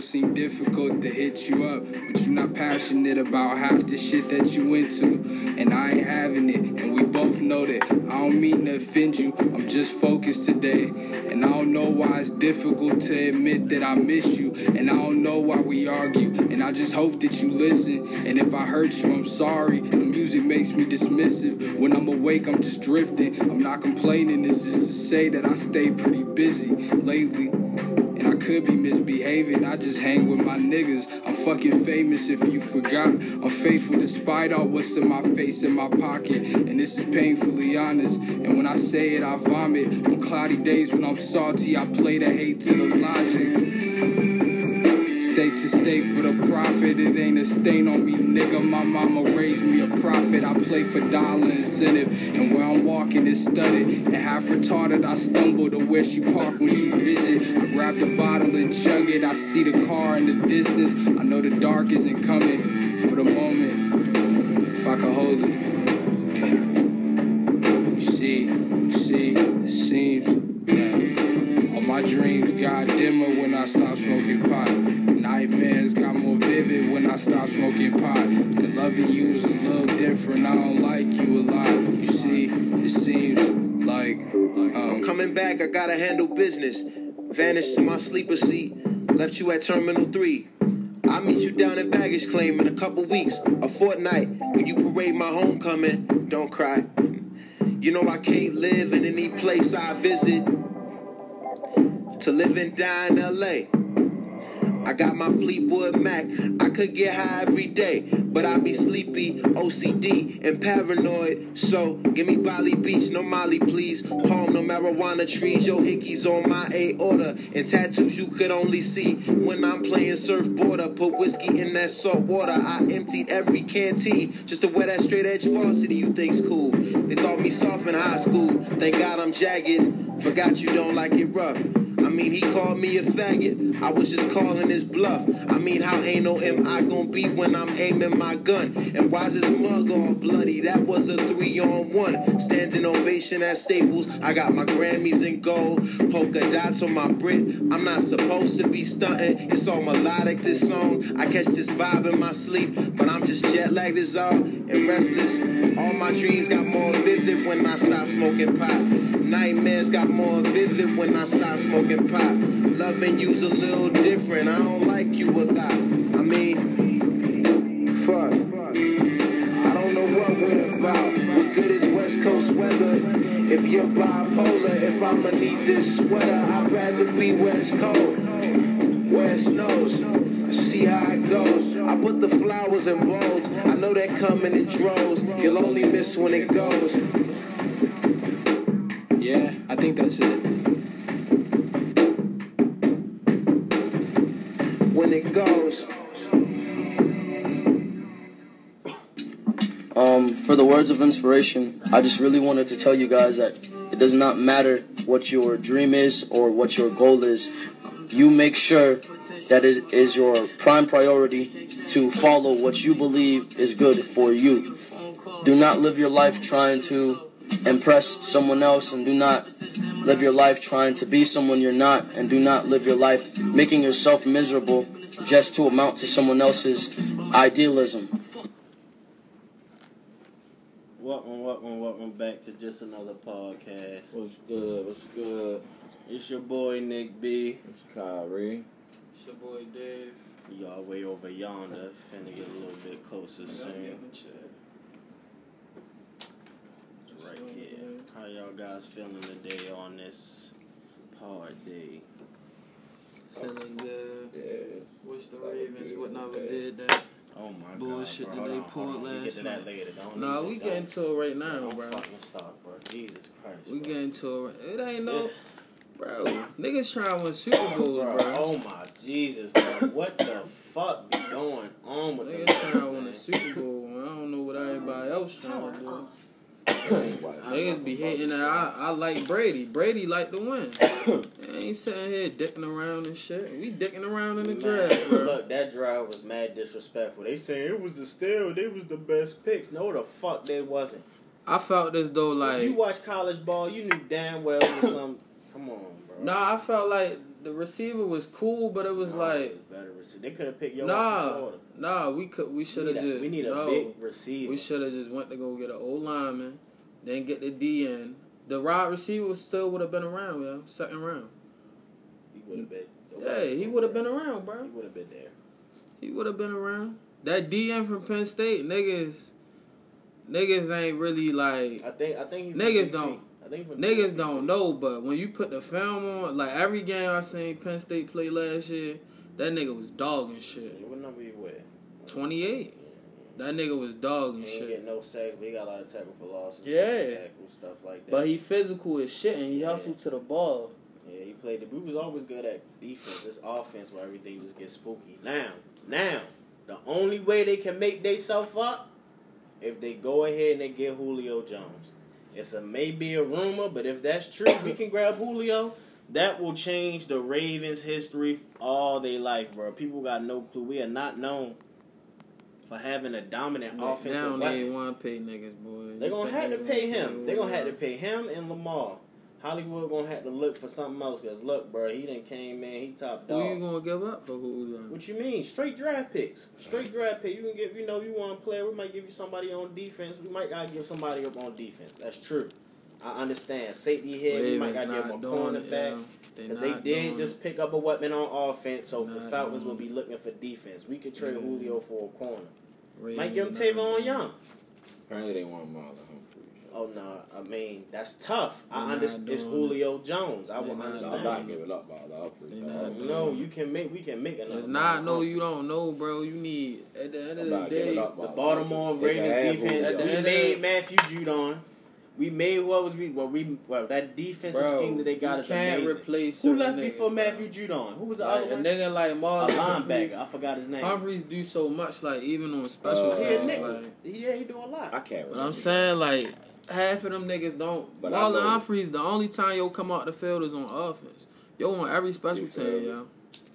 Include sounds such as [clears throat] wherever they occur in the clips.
seem difficult to hit you up, but you're not passionate about half the shit that you into, and I ain't having it, and we both know that. I don't mean to offend you, I'm just focused today, and I don't know why it's difficult to admit that I miss you, and I don't know why we argue, and I just hope that you listen, and if I hurt you, I'm sorry. The music makes me dismissive. When I'm awake, I'm just drifting. I'm not complaining, this is to say that I stay pretty busy lately. Could be misbehaving, I just hang with my niggas. I'm fucking famous if you forgot. I'm faithful despite all what's in my face and my pocket. And this is painfully honest. And when I say it, I vomit. On cloudy days when I'm salty, I play the hate to the logic. To stay for the profit, it ain't a stain on me, nigga. My mama raised me a prophet. I play for dollar incentive, and where I'm walking is studded. And half retarded, I stumble to where she parked when she visit. I grab the bottle and chug it. I see the car in the distance. I know the dark isn't coming for the moment. If I could hold it. You see, you see, it seems that all my dreams got dimmer when I stopped I stopped smoking pot. And loving you's a little different. I don't like you a lot. You see, it seems like I'm um, coming back, I gotta handle business. Vanished to my sleeper seat, left you at Terminal 3. I'll meet you down at baggage claim in a couple weeks, a fortnight. When you parade my homecoming, don't cry. You know I can't live in any place I visit. To live and die in LA. I got my Fleetwood Mac. I could get high every day, but I be sleepy, OCD, and paranoid. So give me Bali Beach, no Molly, please. Palm, no marijuana trees. Yo, hickeys on my aorta, and tattoos you could only see when I'm playing surfboarder. Put whiskey in that salt water. I emptied every canteen just to wear that straight edge varsity you think's cool. They thought me soft in high school. Thank God I'm jagged. Forgot you don't like it rough. I mean, he called me a faggot. I was just calling his bluff. I mean, how anal am I gonna be when I'm aiming my gun? And why's his mug all bloody? That was a three on one. Standing ovation at Staples. I got my Grammys in gold. Polka dots on my Brit. I'm not supposed to be stunting. It's all melodic, this song. I catch this vibe in my sleep. But I'm just jet lagged as all and restless. All my dreams got more vivid when I stop smoking pot. Nightmares got more vivid when I stop smoking pot. Loving you's a little different. I don't like you a lot. I mean, fuck. I don't know what we're about. What good is West Coast weather? If you're bipolar, if I'ma need this sweater, I'd rather be it's cold. Where it snows. See how it goes. I put the flowers in bowls. I know they're coming in droves. You'll only miss when it goes. yeah, I think that's it. For the words of inspiration, I just really wanted to tell you guys that it does not matter what your dream is or what your goal is. You make sure that it is your prime priority to follow what you believe is good for you. Do not live your life trying to impress someone else and do not live your life trying to be someone you're not and do not live your life making yourself miserable just to amount to someone else's idealism. Welcome, welcome, welcome back to just another podcast. What's good? What's good? It's your boy Nick B. It's Kyrie. It's your boy Dave. Y'all way over yonder, finna get a little bit closer soon. It's right here. How y'all guys feeling today on this pod day? Feeling good. Yes. Wish the Like Ravens good would never day. did that. Oh my Bullshit god. that bro. they pulled hold on. We'll get last night. later. Don't Nah, even- we don't- get into it right now, don't bro. fucking stop, bro. Jesus Christ. We bro. get into it. It ain't no, bro. Niggas trying to win Super [coughs] Bowls, Bro, bro. oh my Jesus, bro. What the fuck be going on with Niggas them trying to win a Super Bowl. I don't know what everybody else trying to do. Niggas be hitting that I, I like Brady. Brady like to win. [coughs] Ain't sitting here dicking around and shit. We dicking around in the draft, bro. Look, that drive was mad disrespectful. They saying it was the steal. They was the best picks. No, the fuck they wasn't. I felt as though if you watch college ball, you knew damn well it was some. [coughs] Come on, bro. nah, I felt like the receiver was cool, but it was Nah, like better receiver. They could have picked your nah, nah. We could we should have we need, a, just we need a no, big receiver. we should have just went to go get an old lineman, then get the D in. The wide receiver still would have been around, yo. Second round. He would have been. Yeah, he would have been around, bro. He would have been there. He would have been around. That DN from Penn State, niggas, niggas ain't really like I think. I think Niggas don't. I think niggas don't know. But when you put the film on, like every game I seen Penn State play last year, that nigga was dogging shit. What number he wear? Twenty eight. That nigga was dogging He shit. get no sacks, but he got a lot of tackle for losses. Yeah. tackle stuff like that. But he physical as shit and he Yeah. hustled to the ball. Yeah, he played the. We was always good at defense. This offense where everything just gets spooky. Now, now, the only way they can make themselves up if they go ahead and they get Julio Jones. It's a maybe a rumor, but if that's true, we can grab Julio. That will change the Ravens' history all their life, bro. People got no clue. We are not known for having a dominant They offensive weapon. even want to pay niggas, boy. They're gonna have to pay him. They're gonna have to pay him and Lamar. Hollywood gonna have to look for something else. Cause look, bro, he didn't came in. He top Who you gonna give up for Julio? What you mean? Straight draft picks. Straight draft pick. You can give. You know, you want to play. We might give you somebody on defense. We might gotta give somebody up on defense. That's true. I understand. Safety here. we might gotta give not them a doing it, cornerback. yo. Because they did doing just pick up a weapon on offense, so for Not Falcons doing will be looking for defense. We could trade Yeah. Julio for a corner. Ravens Might give him Tavon. Young. Apparently they want Marlon Humphrey. Oh no, I mean that's tough. They're I understand. It's doing Julio Jones. I They're would not No, understand. I'm not giving up Marlon Humphrey. They not Uh, doing no, you can make. We can make another. It's not no, you don't know, bro. You need at the end of the day. The Baltimore Humphrey. Ravens defense. We made Matthew Judon. We made what was we well we well that defensive Bro, scheme that they got you is can't amazing. replace Who left niggas, before bro. Matthew Judon? Who was the Like, other a nigga like A Marlon Humphreys, linebacker. I forgot his name. Humphreys do so much, like even on special Uh, teams. nickel. Like, Yeah, he do a lot. I can't. but remember. I'm saying like half of them niggas don't. But I Marlon Humphreys, the only time yo come out the field is on offense. Yo on every special team, yo.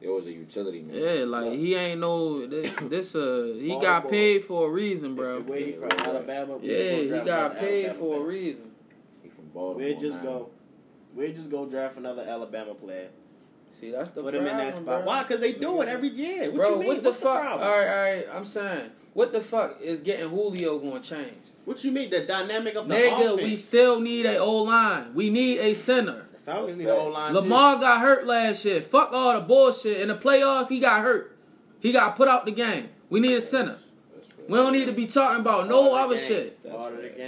it was a utility man. Yeah, like he ain't no [coughs] this. this uh, he Ball got boy. paid for a reason, The bro. way he from Alabama. we Yeah, he got paid Alabama for a reason. He from Baltimore. We'll just now. go. We'll just go draft another Alabama player. See, that's the Put him in that spot. bro. Why? Because they do it every year. What bro, you mean? what the What's fuck? the problem? all right, all right. I'm saying, what the fuck is getting Julio gonna change? What you mean? The dynamic of the Nigga, offense. we still need a O line. We need a center. The Falcons need a whole line. Lamar got hurt last year. Fuck all the bullshit. In the playoffs, he got hurt. He got put out the game. We need a center. We don't need to be talking about no other shit.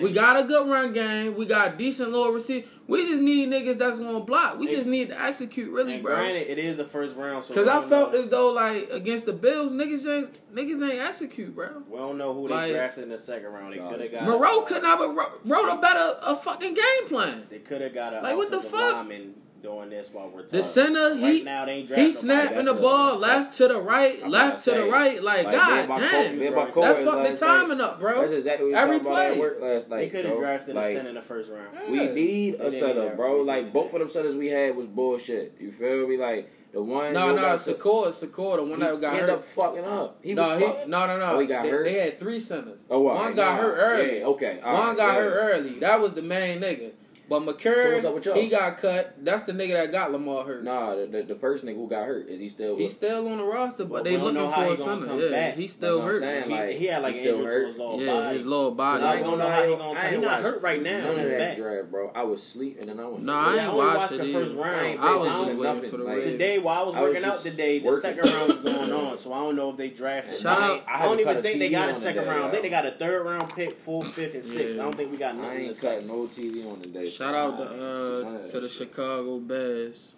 We got a good run game. We got decent low receiver. We just need niggas that's gonna block. We Hey, just need to execute really, And bro. granted, it is the first round, so Cause we I felt know. as though like against the Bills, niggas ain't niggas ain't execute, bro. We don't know who they Like- drafted in the second round. They could have got Moreau could never wrote, wrote a better a fucking game plan. They could have got a Like, what the offensive fuck? lineman doing this while we're talking. The center, right he now they ain't he snapping the ball that's- left to the right, I'm left to about the right. Like, me god damn, co- me and my That co-workers that fucked the timing up, bro. That's exactly what Every talked about play. work last They could have Joe. drafted a center in the first round. Mm. We need a didn't setter, have- bro. Like both of them setters we had was bullshit. You feel me? Like the one. No, no, got- Skura, Skura, the one that got ended hurt. up fucking up. He no, was he, no, no, no. Oh, he got they, hurt? they had three centers. Oh, all one got nah, hurt early. Yeah, okay. all one right, got yeah. hurt early. That was the main nigga. But So Mekari, what's up with y'all? he got cut. That's the nigga that got Lamar hurt. Nah, the, the, the first nigga who got hurt is he still? He's still on the roster, but Well, they we don't looking for a center. Yeah, back. he's still That's what I'm hurt. saying. He, like, he had like he an still injury to hurt. his lower Yeah, body. his lower body. I ain't don't know how he gonna. I ain't He's not hurt right now. None of that back. draft, bro. I was sleeping and then I was. Nah, I I ain't only watched watched the first round. I I was don't just waiting for the Like, Ravens. Today, while I was working out today, the second round was going [laughs] on, so I don't know if they drafted. Shout I, I I don't even think they got a second round. I think they got a third round pick, fourth, fifth, and sixth. I don't think we got nothing in the ain't cutting no TV on today. Shout out to, uh, to the. Chicago Bears.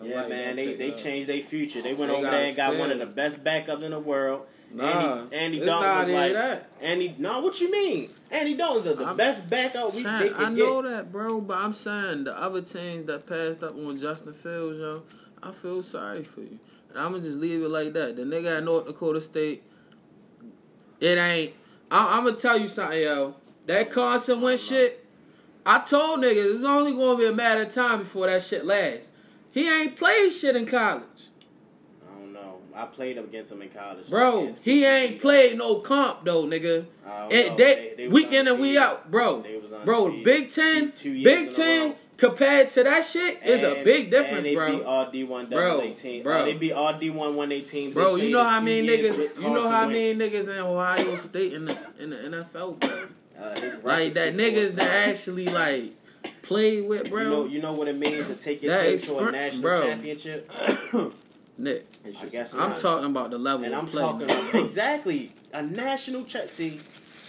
I Yeah, like man, they they up. changed their future. They went They over there and got one of the best backups in the world. Nah, Andy, Andy Dalton was like, that. Andy, no, what you mean? Andy Dalton's the I'm- best backup we they I know get. that, bro, but I'm saying the other teams that passed up on Justin Fields, yo, I feel sorry for you. And I'm gonna just leave it like that. The nigga at North Dakota State, it ain't. I, I'm gonna tell you something, yo. That Carson Wentz shit, I told niggas it's only gonna be a matter of time before that shit lasts. He ain't played shit in college. I don't know. I played against him in college. Bro, he ain't played no comp though, nigga. It, they, they week in and we out, bro. Bro, Big Ten, two, two Big Ten compared to that shit and, is a big difference, and bro. Beat all D one uh, bro. They beat all D one one eighteen. Bro, you know how many niggas, you know how many niggas in Ohio State in the in the NFL, bro. Uh, like that niggas that actually like play with, bro. You know, you know what it means to take your team exper- to a national bro. championship. [coughs] Nick, I'm talking about the level and I'm play, talking exactly a national check. See,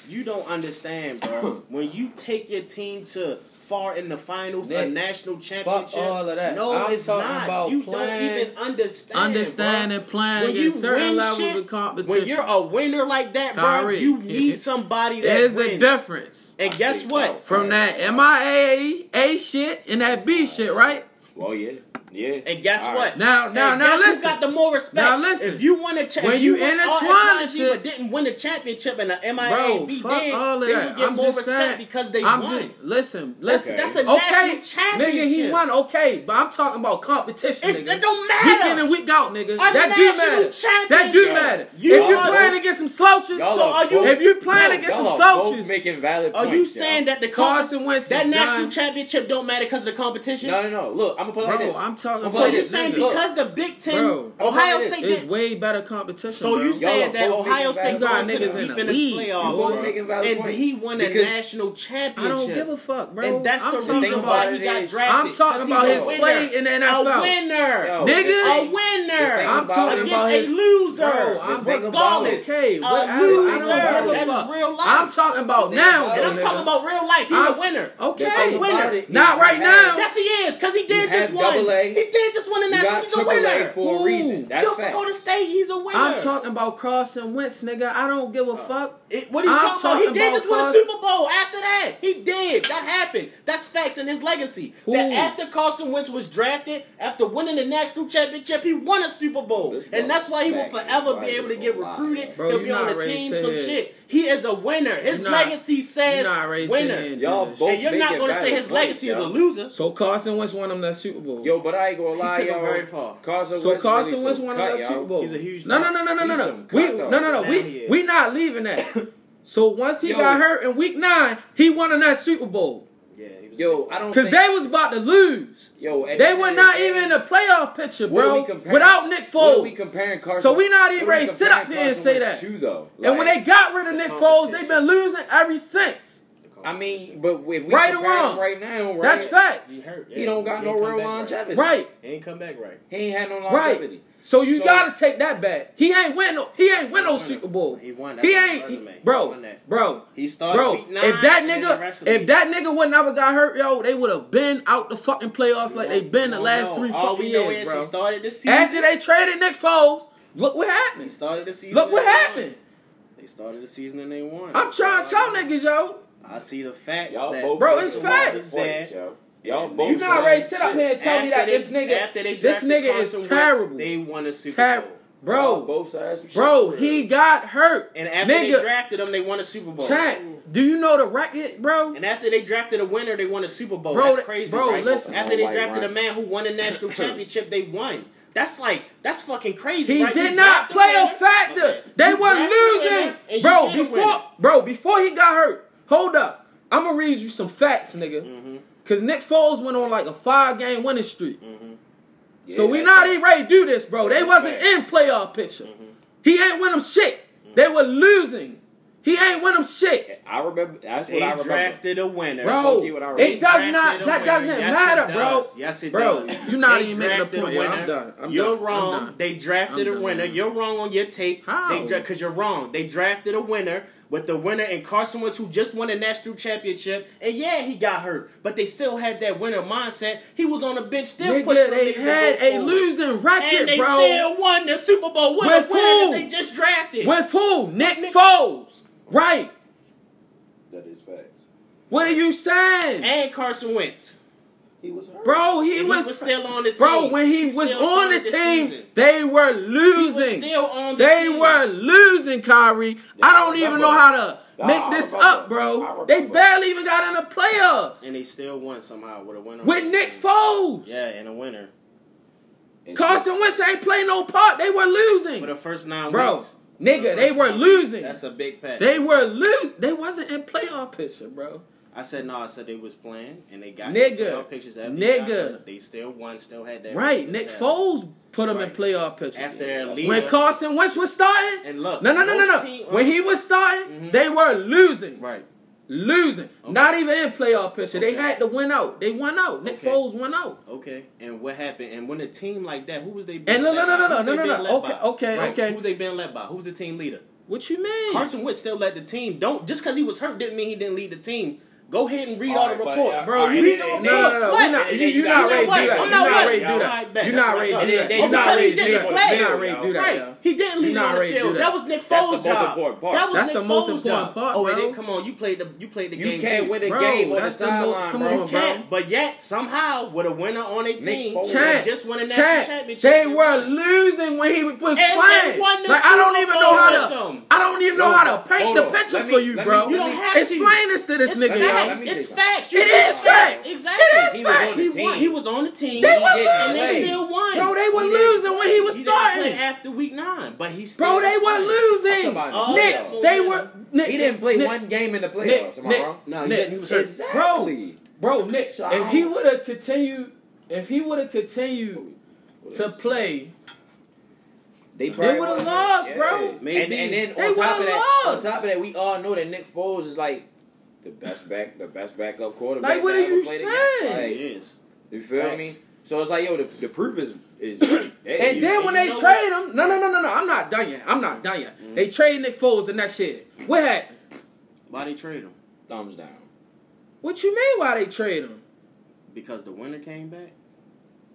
you don't understand, bro. [coughs] when you take your team to far in the finals, Nick, a national championship. all of that. No, I'm it's not. you playing, don't even understand. Understand bro. and playing when you certain levels shit, of competition. When you're a winner like that, Kyrie. bro, you need somebody that There's a difference. And I guess what? From that MIAA shit and that B shit, right? Well, yeah. Yeah. And guess what? Now, now, now, listen. got the more respect. Now, listen. If you won a championship, when you, you intertwine the shit, but didn't win a championship and the MIA beat fuck did, all of they that. get I'm more respect saying, because they I'm won. Just, listen, listen. That's a okay. championship. Nigga, he won. Okay, but I'm talking about competition. It's, nigga. It don't matter. Week in and week out, nigga. Are that do matter. That do matter. You if you're playing against some slouches, so are you? If you're playing against some slouches, making valid. Are you saying that the Carson Wentz that national championship don't matter because of the competition? No, no, no. Look, I'm gonna put it like this talking about. So you're saying because the Big Ten, bro, Ohio State is way better competition. So you said that Ohio State got niggas in the playoff, and he won a national championship. I don't give a fuck, bro. And that's the reason why he got drafted. I'm talking about his play in the NFL. A winner, niggas. A winner. I'm talking about his loser. I'm regardless. Okay, a loser. That is real life. I'm talking about now. And I'm talking about real life. He's a winner. Okay, winner. Not right now. Yes, he is, cause he did just one. He did just win a national. He's a winner for Ooh. a reason. That's North fact. Dakota State. He's a winner. I'm talking about Carson Wentz, nigga. I don't give a uh, fuck. It, what are you talking, talking, about? He did about just win a Super Bowl. After that, he did. That happened. That's facts in his legacy. Ooh. That after Carson Wentz was drafted, after winning the national championship, he won a Super Bowl, and that's why he will forever be able to get recruited. Bro, He'll be on a team, some shit. He is a winner. His not, legacy says winner. Y'all both and you're not going to say his legacy yo. is a loser. So Carson Wentz won him that Super Bowl. Yo, but I ain't going to lie, he took very far. Carson so Wentz Carson Wentz won him that yo. Super Bowl. He's a huge. No, no, no, no, no, no, no. We, no, no, no. We we not leaving that. [laughs] so once he got hurt in Week Nine, he won in that Super Bowl. Yo, I don't because they was about to lose. Yo, they were not even in the playoff picture, bro. Without Nick Foles, we comparing Carson? So we not even ready to sit up here and say that. Too, though. Like, and when they got rid of Nick Foles, they've been losing ever since. I mean, but if we right or wrong, right now, right, that's facts. He, hurt, yeah. he don't got he no real longevity. Right. right. He ain't come back right. He ain't had no longevity. Right. So you so, gotta take that back. He ain't win no. He ain't win no Super Bowl. He won. He ain't. He, bro, he bro. He started. Bro, if that nigga, if that nigga would never got hurt, yo, they would have been out the fucking playoffs like they been the last know. three All fucking years, bro. Started this season. After they traded Nick Foles, look what happened. They started the season. Look what happened. They started the season and they won. I'm trying to tell niggas, yo. I see the facts, that, bro. It's facts. Points. Y'all both. You not already sit up here and tell me that they, this nigga, this nigga is terrible. They won a Super Bowl. Bro, both sides. Bro, he got hurt. And after nigga. they drafted him, they won a Super Bowl. Chat, do you know the record, bro? And after they drafted a winner, they won a Super Bowl. Bro, that's crazy. Bro, listen. After they drafted a man who won a national [laughs] championship, they won. That's like that's fucking crazy. He right? did not play a factor. Okay. They you were losing, bro. Before, bro, before he got hurt. Hold up. I'm gonna read you some facts, nigga. Mm-hmm. Because Nick Foles went on like a five game winning streak. Mm-hmm. Yeah, so we not even ready to do this, bro. They wasn't in playoff picture. Mm-hmm. He ain't win them shit. Mm-hmm. They were losing. He ain't win them shit. I remember. That's they what I remember. drafted a winner, bro. it does not. That doesn't yes, matter, does. bro. Yes, it bro, does. You're not even making a point. A yeah, I'm done. I'm you're done. wrong. Done. They drafted I'm a winner. You're wrong on your tape. How? Because dra- you're wrong. They drafted a winner with the winner in Carson Wentz, who just won a national championship. And yeah, he got hurt, but they still had that winner mindset. He was on the bench still Nigga, pushing. They had a losing record, and they bro. still won the Super Bowl with, with who? they just drafted. With who? Nick, Nick Foles, right? That is facts. What are you saying? And Carson Wentz. He was hurt. Bro, he was, he was, still on the team. Bro, when he, he was on the team, season. they were losing. still on the they team. were losing, Kyrie. Yeah, I don't I even know how to make this up, bro. They barely even got in the playoffs. And they still won somehow with a winner. With Nick. Foles. Yeah, and a winner. And Carson Wentz ain't playing no part. They were losing. For the first nine bro, weeks. Nigga, the they were losing. That's a big pass. They were losing. They wasn't in playoff picture, bro. I said no. I said they was playing and they got nigga playoff pictures. After nigga, they still won. Still had that right. Nick time. Foles put them right. in playoff pictures after leader, when Carson Wentz was starting. And look, no, no, no, no, no. When he was starting, mm-hmm. they were losing. Right. Losing, okay. not even in playoff picture. Okay. They had to win out. They won out. Nick okay. Foles won out. Okay. And what happened? And when a team like that, who was they? Being and no, no, no, no, no, no, no, no. Okay, by? okay, right. okay. Who's they been led by? Who's the team leader? What you mean? Carson Wentz still led the team. Don't just because he was hurt didn't mean he didn't lead the team. Go ahead and read all, all right, the reports, bro. Uh, all right, read the reports. No, no, no. What? You're not ready to do that. You're not ready to do that. You're not ready to do that. You're not ready to do that. You're not ready to do that. He didn't leave on the field. That was Nick Foles' job. That was Nick Foles' job. Oh, and then come on, you played the you played the game. You can't win a game on the sideline, bro. You can't. But yet somehow with a winner on a team, just won a national championship. They were losing when he was playing. Like I don't even know how to. I don't even know how to paint the picture for you, bro. You don't have to explain this to this nigga facts. It's facts. It is facts. Exactly. It is facts. Was he, won. he was on the team. They were and they still won. Bro, they were losing when he was he starting. after week nine, but he still. Bro, they were losing. Nick, they were. Nick, he didn't play Nick, one game in the playoffs. Nick, am I wrong? No, Nick, he was. Exactly. Bro, bro, Nick, so, if he would have continued, if he would have continued to play. They, they would have lost, yeah. bro. Maybe. And, and then on top of that, lost. on top of that, we all know that Nick Foles is like the best back, the best backup quarterback. Like, what are you saying? Like, you feel Thanks. me? So it's like, yo, the, the proof is is. [coughs] and you, then when they trade him, no, no, no, no, no, I'm not done yet. I'm not done yet. Mm-hmm. They trade Nick Foles the next year. What happened? Why they trade him? Thumbs down. What you mean? Why they trade him? Because the winner came back.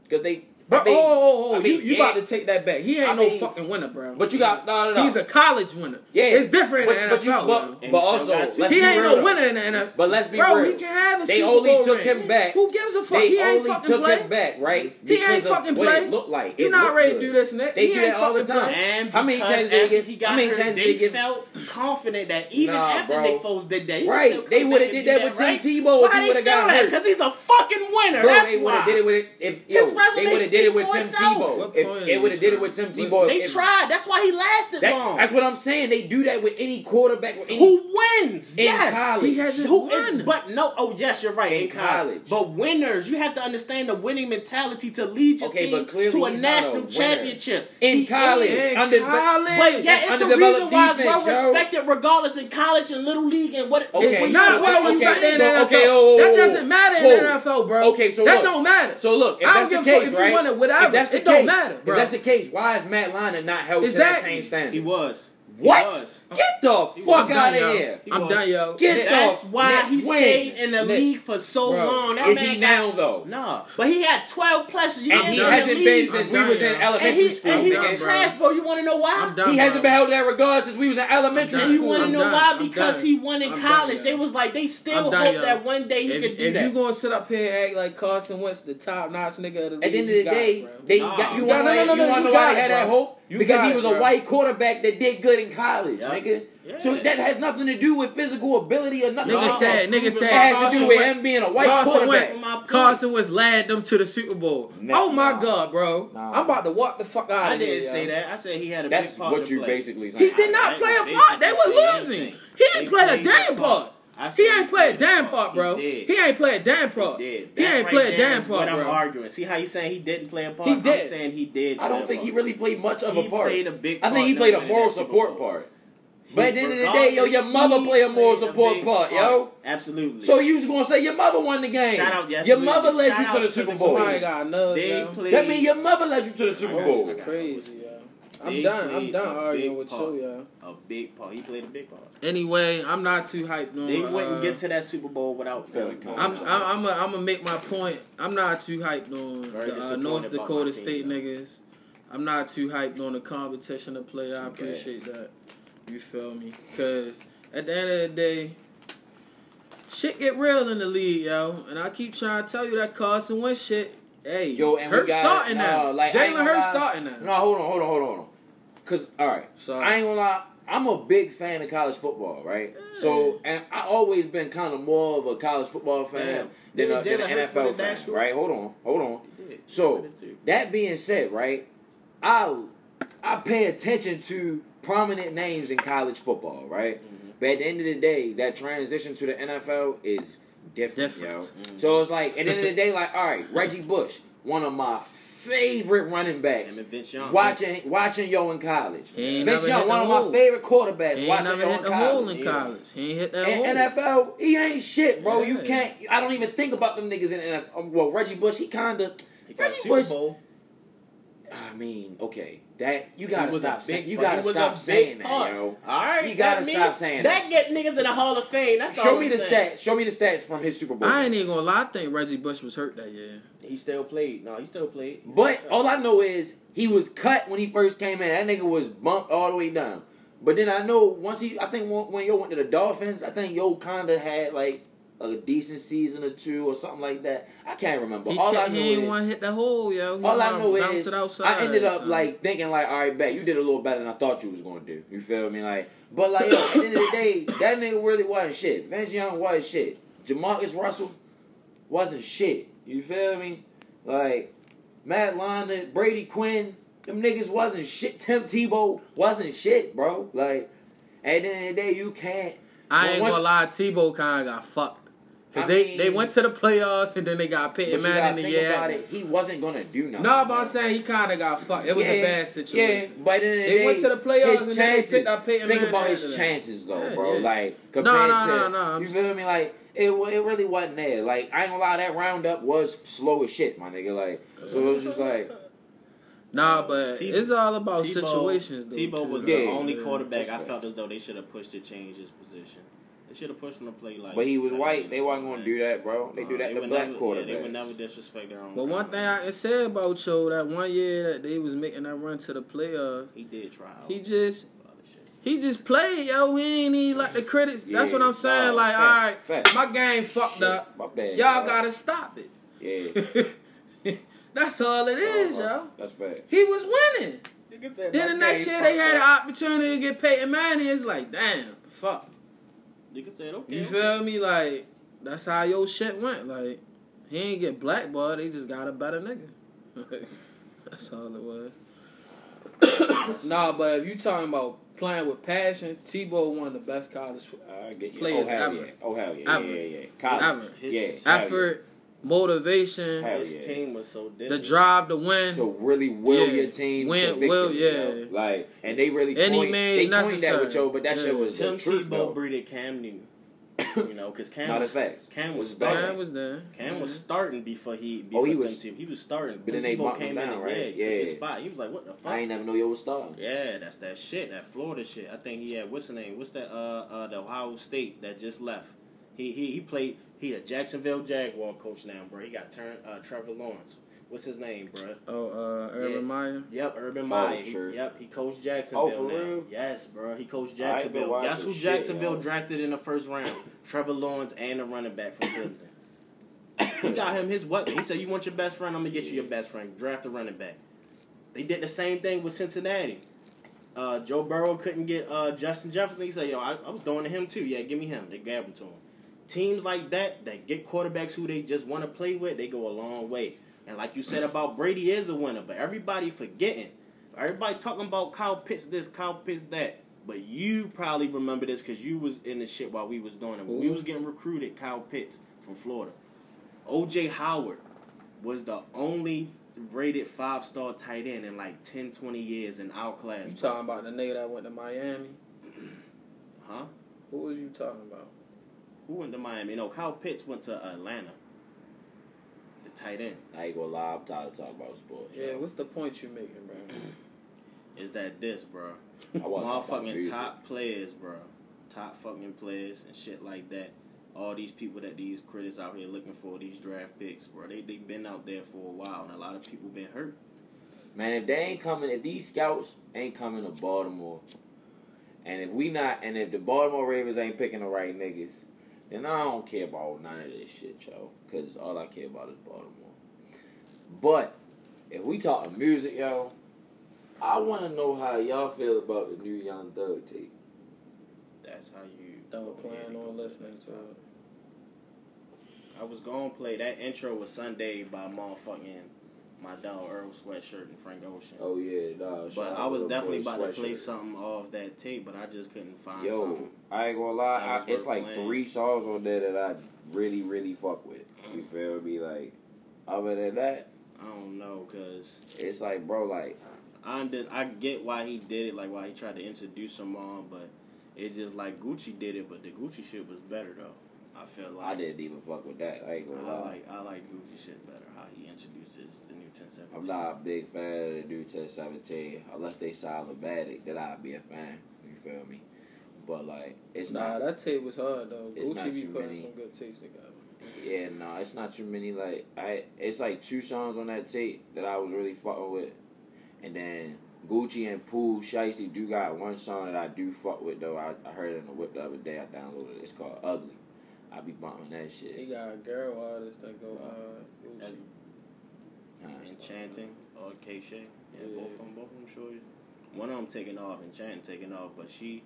Because they I mean, oh, oh, oh, I oh, mean, you, you yeah. about to take that back. He ain't I no mean, fucking winner, bro. But you got no, no, no. He's a college winner. Yeah, it's different but, in the NFL. But, you, but, but, also, he ain't no winner in the NFL. But let's be bro, real. he can have a They Super only Bowl took ring. him back. Who gives a fuck? They he ain't only fucking took play. him back, right? He ain't fucking play. It looked like he's not ready to do this, Nick. They he do fucking all the time. How many chances did he get? How many chances did he get? Felt confident that even after Nick Foles did that, right? They would have did that with Tim Tebow if he would have got hurt because he's a fucking winner. That's why they would have did it with it. His resume did it with Tim Tebow. It they would have did it with Tim Tebow. They tried. That's why he lasted that, long. That's what I'm saying. They do that with any quarterback with any, who wins. In yes, college. he hasn't who won. Is, but no, oh yes, you're right. In, in college. college. but winners, you have to understand the winning mentality to lead your okay, team to a national a championship. In he college, in under college. But yeah, it's, a reason why defense, it's well respected, yo. regardless in college and little league and what. Okay, it's not well respected in NFL. Oh, that oh, oh. doesn't matter in NFL, bro. Okay, so that don't matter. So look, I don't give whatever. If that's the it case, don't matter. If that's the case, why is Matt Leinart not held exactly. to that same standard? He was. What? Get the he fuck out of here! He I'm done, yo. Get That's off. why Nick, he stayed in the Nick. league for so Bro, long. That is he now though? No, but he had 12 plus years. And he hasn't been since I'm we done, was yo. in elementary and he, school. And he's was trash, bro. You want to know why? Done, he bro. hasn't been held that regard since we was in elementary school. You want to know done. why? Because he won in college. They was like, they still hope that one day he could do that. If you gonna sit up here and act like Carson Wentz, the top notch nigga of the league, at the end of the day, they got you. No, no, no. You want to know why they had that hope? You because he was it, a white quarterback that did good in college, yep. nigga. Yeah. So that has nothing to do with physical ability or nothing. Nigga uh-uh. said, nigga said, has Carson to do with went, him being a white Carson quarterback. Carson was led them to the Super Bowl. Oh my nah. god, bro! Nah. I'm about to walk the fuck out. I of didn't say yo. that. I said he had a That's big part. That's what you play. basically. Saying. He did not play a part. They were losing. Anything. He didn't they play a damn part. part he ain't played damn part, bro. He, ain't played damn part. He, he ain't right played damn part, what I'm arguing. See how he's saying he didn't play a part. He did. I'm saying he did. I don't think he really played much of a part. Played a big. Part I think he played a moral support part. But at the end of the day, yo, your mother play a moral support part, part, yo. Absolutely. So you was gonna say your mother won the game. Shout out, yes, your mother led you to the Super Bowl. That means your mother led you to the Super Bowl. Crazy. I'm done. I'm done arguing with part, you, yeah. A big part. He played a big part. Anyway, I'm not too hyped. No, they wouldn't uh, get to that Super Bowl without Philip I'm, I'm, I'm gonna make my point. I'm not too hyped on the, uh, North Dakota State niggas. I'm not too hyped on the competition to play. I appreciate that. You feel me? Cause at the end of the day, shit get real in the league, yo. And I keep trying to tell you that Carson Wentz shit. Hey, yo, and Hurts starting now. Like, Jalen Hurt starting now. No, hold on, hold on, hold on. Cause all right, So- I ain't gonna lie. I'm a big fan of college football, right? So, and I always been kind of more of a college football fan Yeah. than, Yeah, a, than an NFL fan, right? Hold on, hold on. He did. He So won it too. that being said, right, I I pay attention to prominent names in college football, right? Mm-hmm. But at the end of the day, that transition to the NFL is different, Different. yo. Mm-hmm. So it's like at the end of the day, like, all right, Reggie Bush, one of my favorite running backs. And Vince Young. Watching watching yo in college. He Vince Young, one the of my favorite quarterbacks. He ain't watching never yo hit in the hole college. in yeah. college. He ain't hit that In hole. NFL, he ain't shit, bro. You can't. I don't even think about them niggas in NFL. Well, Reggie Bush, he kind of. He Reggie Super Bush. Bowl. I mean, okay, that you gotta stop saying. You gotta stop saying that, part. yo. All right, You gotta that stop saying that. that. get niggas in the Hall of Fame. That's all Show I'm me the saying. stats. Show me the stats from his Super Bowl. I ain't even gonna lie. I think Reggie Bush was hurt that year. He still played. No, he still played. But all I know is he was cut when he first came in. That nigga was bumped all the way down. But then I know once he, I think when, when Yo went to the Dolphins, I think Yo kind of had like a decent season or two or something like that. I can't remember. He, all I can't, know he is, want to hit the hole, yo. He all I know is outside I ended up like thinking like, all right, bet you did a little better than I thought you was gonna do. You feel me? Like, but like, yo, at the end of the day, [coughs] that nigga really wasn't shit. Vince Young wasn't shit. Jamarcus Russell wasn't shit. You feel me? Like Matt London, Brady Quinn, them niggas wasn't shit. [laughs] Tim Tebow wasn't shit, bro. Like at the end of the day, you can't. I ain't once- gonna lie, Tebow kind of got fucked. 'Cause I they mean- they went to the playoffs and then they got But Peyton you Manning in the think about year. He wasn't gonna do nothing. No, but. I'm saying he kind of got fucked. It was a bad situation. Yeah, but at the end of the They day, went to the playoffs his and then they chances, took out Peyton Think Manning about his chances though, Yeah, bro. yeah. Like compared no, to no, no, I'm you feel me? Like it, it really wasn't there. Like I ain't gonna lie, that roundup was slow as shit, my nigga. Like so it was just like Nah, but T- it's all about Tebow- situations. Though, Tebow too. was Yeah, the only quarterback I felt as though they should have pushed to change his position. They should have pushed him to play like. But he was tight white. They wasn't gonna do that, bro. They do Uh, that to would black never, quarterbacks. Yeah, they would never disrespect their own. But one thing I can say about Cho, that one year that they was making that run to the playoffs, he did try. out he just a lot of shit. he just played, yo. He ain't even like the critics. That's what I'm saying. nah, like, fact, all right, fact. my game fucked up. My bad. Y'all bro. gotta stop it. Yeah, [laughs] That's all it is, Uh-huh. yo. That's fact. He was winning. Then the next year they had an opportunity to get Peyton Manning. It's like, damn, fuck. Nigga said okay. You okay. feel me? Like that's how your shit went. Like he ain't get blackballed. They just got a better nigga. [laughs] that's all it was. [coughs] nah, but if you talking about playing with passion, Tebow one of the best college I get you. Players oh hell ever. yeah. Oh hell yeah. Ever. Yeah, yeah, yeah. College. Ever. His- yeah. hell effort, motivation, Hell His yeah. team was so different. the drive to win. yeah. To really will Yeah. your team Win- to victory, will- yo. yeah. Like, and they really Any coined, means they coined that necessary. with Joe, but that Yeah. shit was Tim Tebow though. breeded Cam Newton. You know, because Cam Not was a. Cam was Was starting. Cam was there. Cam was starting before he. Oh, Before he Tim was- Tebow. He was starting. But then Tim they Tebow bumped him came in down, and right? yeah, took his spot. He was like, "What the fuck?" I ain't never know yo was starting. Yeah, that's that shit, that Florida shit. I think he had what's the name? What's that? Uh, uh, the Ohio State that just left. He he he played. He a Jacksonville Jaguar coach now, bro. He got turned. Uh, Trevor Lawrence. What's his name, bro? Oh, uh, Urban Yeah. Meyer. Yep, Urban Oh, Meyer. He- sure. yep, he coached Jacksonville Oh, for now. real? Yes, bro. He coached I ain't been Jacksonville. watching Guess who shit, Jacksonville yo. drafted in the first round? [coughs] Trevor Lawrence and the running back from Clemson. [coughs] he got him his weapon. He said, "You want your best friend? I'm gonna get you your best friend. Draft a running back." They did the same thing with Cincinnati. Uh, Joe Burrow couldn't get uh, Justin Jefferson. He said, "Yo, I, I was going to him too. Yeah, give me him." They grabbed him to him. Teams like that that get quarterbacks who they just want to play with, they go a long way. And like you said about Brady is a winner, but everybody forgetting. Everybody talking about Kyle Pitts this, Kyle Pitts that. But you probably remember this because you was in the shit while we was doing it. When we was getting recruited, Kyle Pitts from Florida. OJ Howard was the only rated five star tight end in like 10, 20 years in our class. You talking about the nigga that went to Miami? [clears throat] Huh? Who was you talking about? Who went to Miami? No, Kyle Pitts went to Atlanta. The tight end. I ain't gonna lie, I'm tired of talking about sports. Yeah, what's the point you making, bro? [clears throat] Is that this, bro? I watch fucking Motherfucking music. top players, bro. Top fucking players and shit like that. All these people that these critics out here looking for, these draft picks, bro. They they been out there for a while, and a lot of people been hurt. Man, if they ain't coming, if these scouts ain't coming to Baltimore, and if we not, and if the Baltimore Ravens ain't picking the right niggas, then I don't care about none of this shit, yo. Cause all I care about is Baltimore. But if we talking music, yo, I want to know how y'all feel about the new Young Thug tape. That's how you. Don't plan on listening to it. I was gonna play that intro was Sunday by motherfucking my dog Earl Sweatshirt and Frank Ocean. Oh yeah, shout but I was definitely about to play something off that tape, but I just couldn't find Yo, something. I ain't gonna lie. I, it's like playing. three songs on there that I really, really fuck with. You feel me? Like, other than that, I don't know, cause it's like, bro, like, I did, I get why he did it, like why he tried to introduce him on, but it's just like Gucci did it, but the Gucci shit was better though. I feel like I didn't even fuck with that. I ain't gonna lie. like I like Gucci shit better. How he introduces the new 1017. I'm not a big fan of the new 1017 unless they Soundmatic. Then I'd be a fan. You feel me? But like, it's Nah, not. that tape was hard though. It's Gucci not be too putting many. some good tapes together. Yeah, no, it's not too many. Like, I, it's like two songs on that tape that I was really fucking with, and then Gucci and Pooh Shiesty do got one song that I do fuck with though. I, I heard it in the whip the other day. I downloaded it. It's called Ugly. I be bumping that shit. He got a girl artist that go hard. That's Gucci. Huh. Enchanting or K Shay. Yeah, Yeah. both of them, both of them show you. One of them taking off, Enchanting taking off, but she.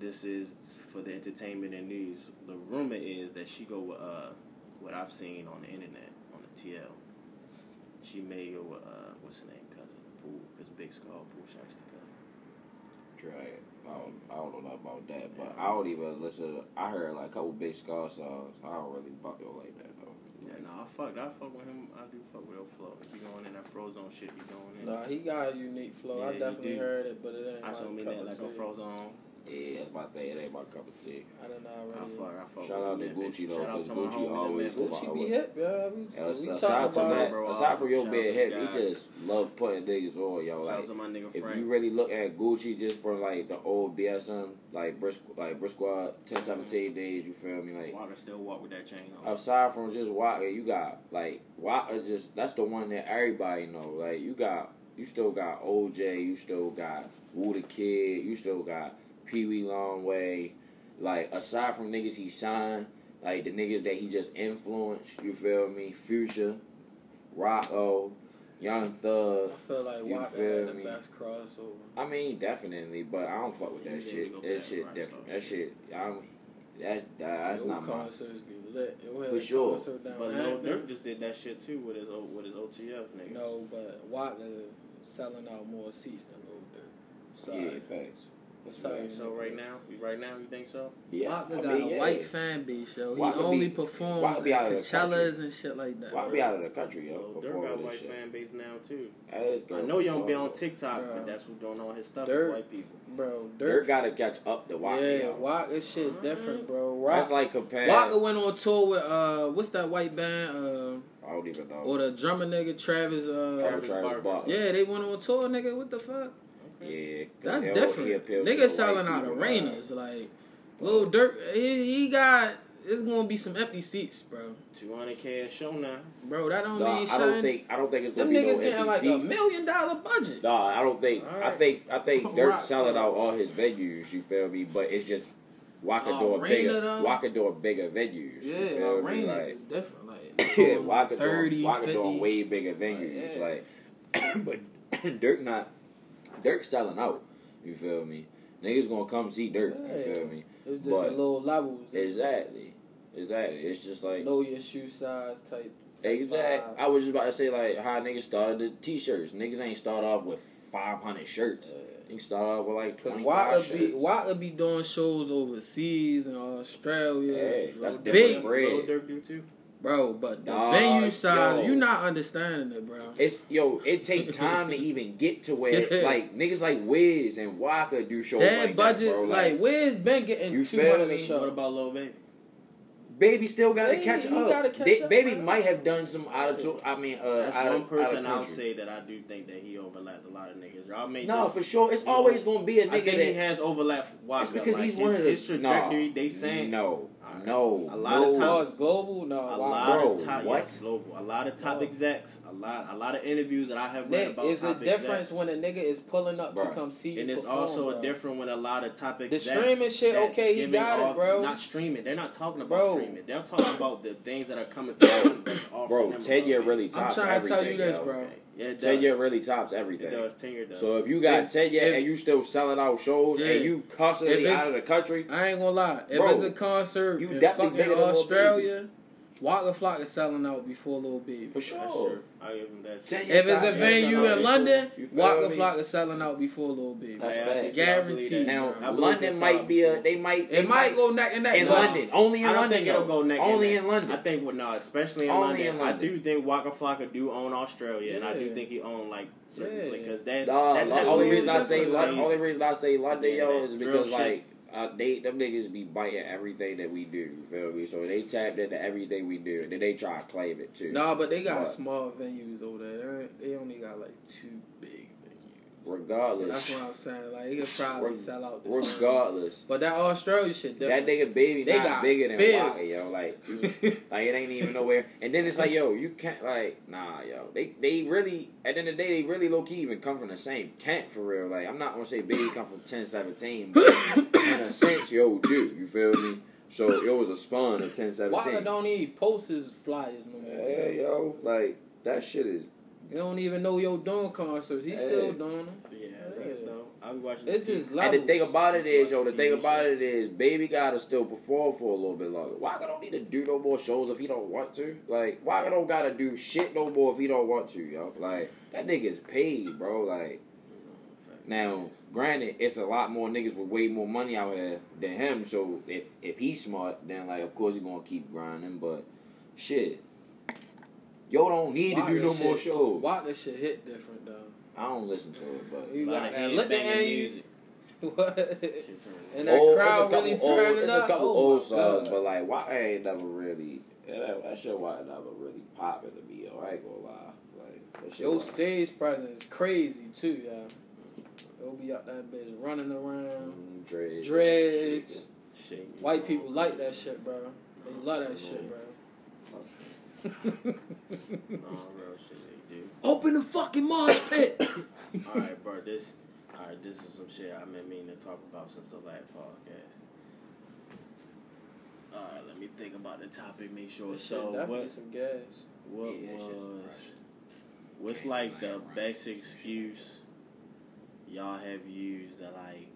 This is for the entertainment and news. The rumor is that she go with uh, what I've seen on the internet on the TL. She may go with uh, what's her name, cousin Pool, because Big Scarr Pooh Shiesty cousin. Try it. I don't, I don't know nothing about that, but I don't even listen. To, I heard like a couple Big Scarr songs. I don't really buck yo like that though. Yeah, no, I fuck, I fuck with him. I do fuck with your flow. If you going in that Frozone shit, you going in. Nah, he got a unique flow. Yeah, I he definitely do. heard it, but it ain't I my saw me that like a tea. Frozone. Yeah, that's my thing. It ain't my cup of tea. I don't know I already. fuck, I fuck Shout out to. Gucci, though, Shout out 'cause Gucci homies always Gucci be hip, yeah. We, Yeah, we aside talk from about that, it. bro. aside from your Shout out being hip, the he just love putting niggas on, yo. Shout out Like, to my nigga if you really look at Gucci just for like the old BSM, like Brick, like Brick Squad, 10, 17 days, you feel me? Like, Waka still walk with that chain on. aside from just Waka, you got like Waka. Just that's the one that everybody know. Like, you got, you still got OJ, you still got Wooh Da Kid, you still got Pee Wee Longway. Like, aside from niggas he signed, like the niggas that he just influenced, you feel me? Future, Rocco, Young Thug. I feel like You Waka feel had the me? best crossover. I mean, definitely, but I don't fuck with that Yeah, shit. That shit right different. That shit, I'm, that's that's Yo, not my. concerts be lit. For sure. But Lil Hampton. Durk just did that shit too with his with his OTF niggas. No, but Waka selling out more seats than Lil Durk. Sorry. Yeah, facts. Sorry. So right now, you right now, you think so? Yeah, Waka I got mean, a yeah. white fan base, yo. He Waka only be- performs Waka be at out of the Coachellas and shit like that. Why bro. be out of the country, yo? Lil Durk got a white shit. fan base now too. That is I know you don't be on TikTok, Bro. but that's who's doing all his stuff. Durk, is white people. bro. Durk Durk, got to catch up to Waka. yeah, yo. Waka shit different, bro. That's Rock, like compared. Waka went on tour with uh, what's that white band? Uh, I don't even know. or the drummer nigga Travis. Uh, Travis, Travis Travis Barker. Barker. yeah, they went on tour, nigga. What the fuck? Yeah, 'cause That's he- he different. appeals to Niggas selling out people, arenas. Like, Lil Durk, he, he got. It's gonna be some empty seats, bro. Two hundred k a show now. Bro, that don't Nah, mean I don't shit. think I don't think it's gonna be no niggas getting empty like a million dollar budget. No, I don't think. I think. I think [laughs] Durk Rock selling out all his venues. You feel me? But it's just Waka Uh, doing arena, bigger. though? Waka doing bigger venues. Yeah, feel me? arenas Like, is different. Like, [laughs] yeah, yeah, Waka 30, doing 50. way bigger venues. Yeah. Like, [coughs] but [coughs] Durk not. Durk selling out. You feel me? Niggas gonna come see Durk. You feel me? It's just But- a little levels. Exactly. Exactly. It's just like know your shoe size type. type Exactly. vibes. I was just about to say like how niggas started the t-shirts. Niggas ain't start off with five hundred shirts. Yeah. You start off with like Cause twenty Waka be shirts. Waka be doing shows overseas and Australia. Hey, that's Big, different bread. Lil Durk do too. Bro. But the Dog, venue size, yo. you not understanding it, bro. It's yo. It take [laughs] time to even get to where Yeah. [laughs] like niggas like Wiz and Waka do shows That like budget, that, bro. like, Like, where's been getting You two feel hundred me? a show? What about Lil Baby? Baby still gotta catch up. gotta catch They- up, Baby bro. might have done some out of. to- I mean, uh, That's out one of, out person of I'll say that I do think that he overlapped a lot of niggas. Y'all may No, just, for sure. It's always gonna be a nigga think that. he has overlapped. Waka. it's because like he's one of the his trajectory. No, they saying no, Alright. No, A lot no. of times- global. No, a wow. lot Bro, of top what? yes, global. A lot of top No. execs. A lot. A lot of interviews that I have read Nick, about. it's a difference execs. when a nigga is pulling up to come see you. And it's perform, also bro. a different when a lot of top execs. streaming shit, okay, he giving got it, off- bro. Not streaming. They're not talking about Bro. streaming. They're talking about the things that are coming to them. Bro, them a ten year little really bit. I'm trying to tell you this, bro. Okay. Yeah, it Ten year really tops It everything. does. Ten year does. So if you got If- ten year if- and you still selling out shows Yeah. and you constantly If out of the country, I ain't gonna lie. If Bro, it's a concert you in definitely fucking bigger than Australia, Waka Flocka selling out before Lil Baby. For sure. That's true. I give him that. Ten If it's a venue in. London, You Waka me? Flocka selling out before Lil Baby. That's Yeah, I bad. think- yeah, I believe Guaranteed. Now London might be a they might they It might go neck and neck. in but London. Only in I don't London. think it'll go neck and Only in London. I think well, no, especially in, Only London. in London. I do think Waka Flocka do own Australia, and I do think he own like certain Yeah. because that. Nah, that the only reason I say is London, only reason I say London, Yeah, yo, is because like uh, they them niggas be biting everything that we do. You feel me? So they tapped into everything we do, and then they try to claim it too. Nah, but they got But small venues over there. They They only got like two big venues. So regardless, that's what I'm saying. Like, he could probably Reg- sell out the same. regardless, But that Australia shit, that nigga baby They not got bigger than fields. Waka, yo. Like, you, [laughs] like it ain't even nowhere. And then it's like, yo, you can't like, nah, yo. They they really at the end of the day, they really low key even come from the same camp for real. Like, I'm not gonna say baby come from 1017, but in a sense, yo, do you feel me? So it was a spawn of 1017. Waka don't even post his flyers no more. Yeah, yo, like that shit is. You don't even know yo doing concerts. He's still Hey. doing them. Yeah, that's dope. I be watching. It's just TV. levels. And the thing about it is, yo, the TV thing about shit. it is, baby gotta still perform for a little bit longer. Waka don't need to do no more shows if he don't want to. Like, Waka don't gotta do shit no more if he don't want to, yo. Like, that nigga's paid, bro. Like, now, granted, it's a lot more niggas with way more money out here than him. So if if he's smart, then like, of course he gonna keep grinding. But shit, yo, don't need to do Waka no more shit- shows. Waka shit hit different though. I don't listen to it, but. You got that headbanging at you. music. [laughs] What? And that Old- crowd there's a really turning up. a couple oh old songs, God. but like, why ain't never really that, that shit why it never really popping to me. Yo, I ain't gonna lie. Like that. Yo, stage presence is crazy too, y'all. They'll be out that bitch running around. Mm, dreads, Dreads. Shit. White people like that shit, bro. They love that shit, bro. No, real shit they do. Open the fucking mosh pit. [coughs] All right, bro. This, all right. This is some shit I've been meaning to talk about since the last podcast. All right, let me think about the topic. Make sure. This shit So definitely what? some gas. What Yeah, was? fresh. What's like the best excuse y'all have used that like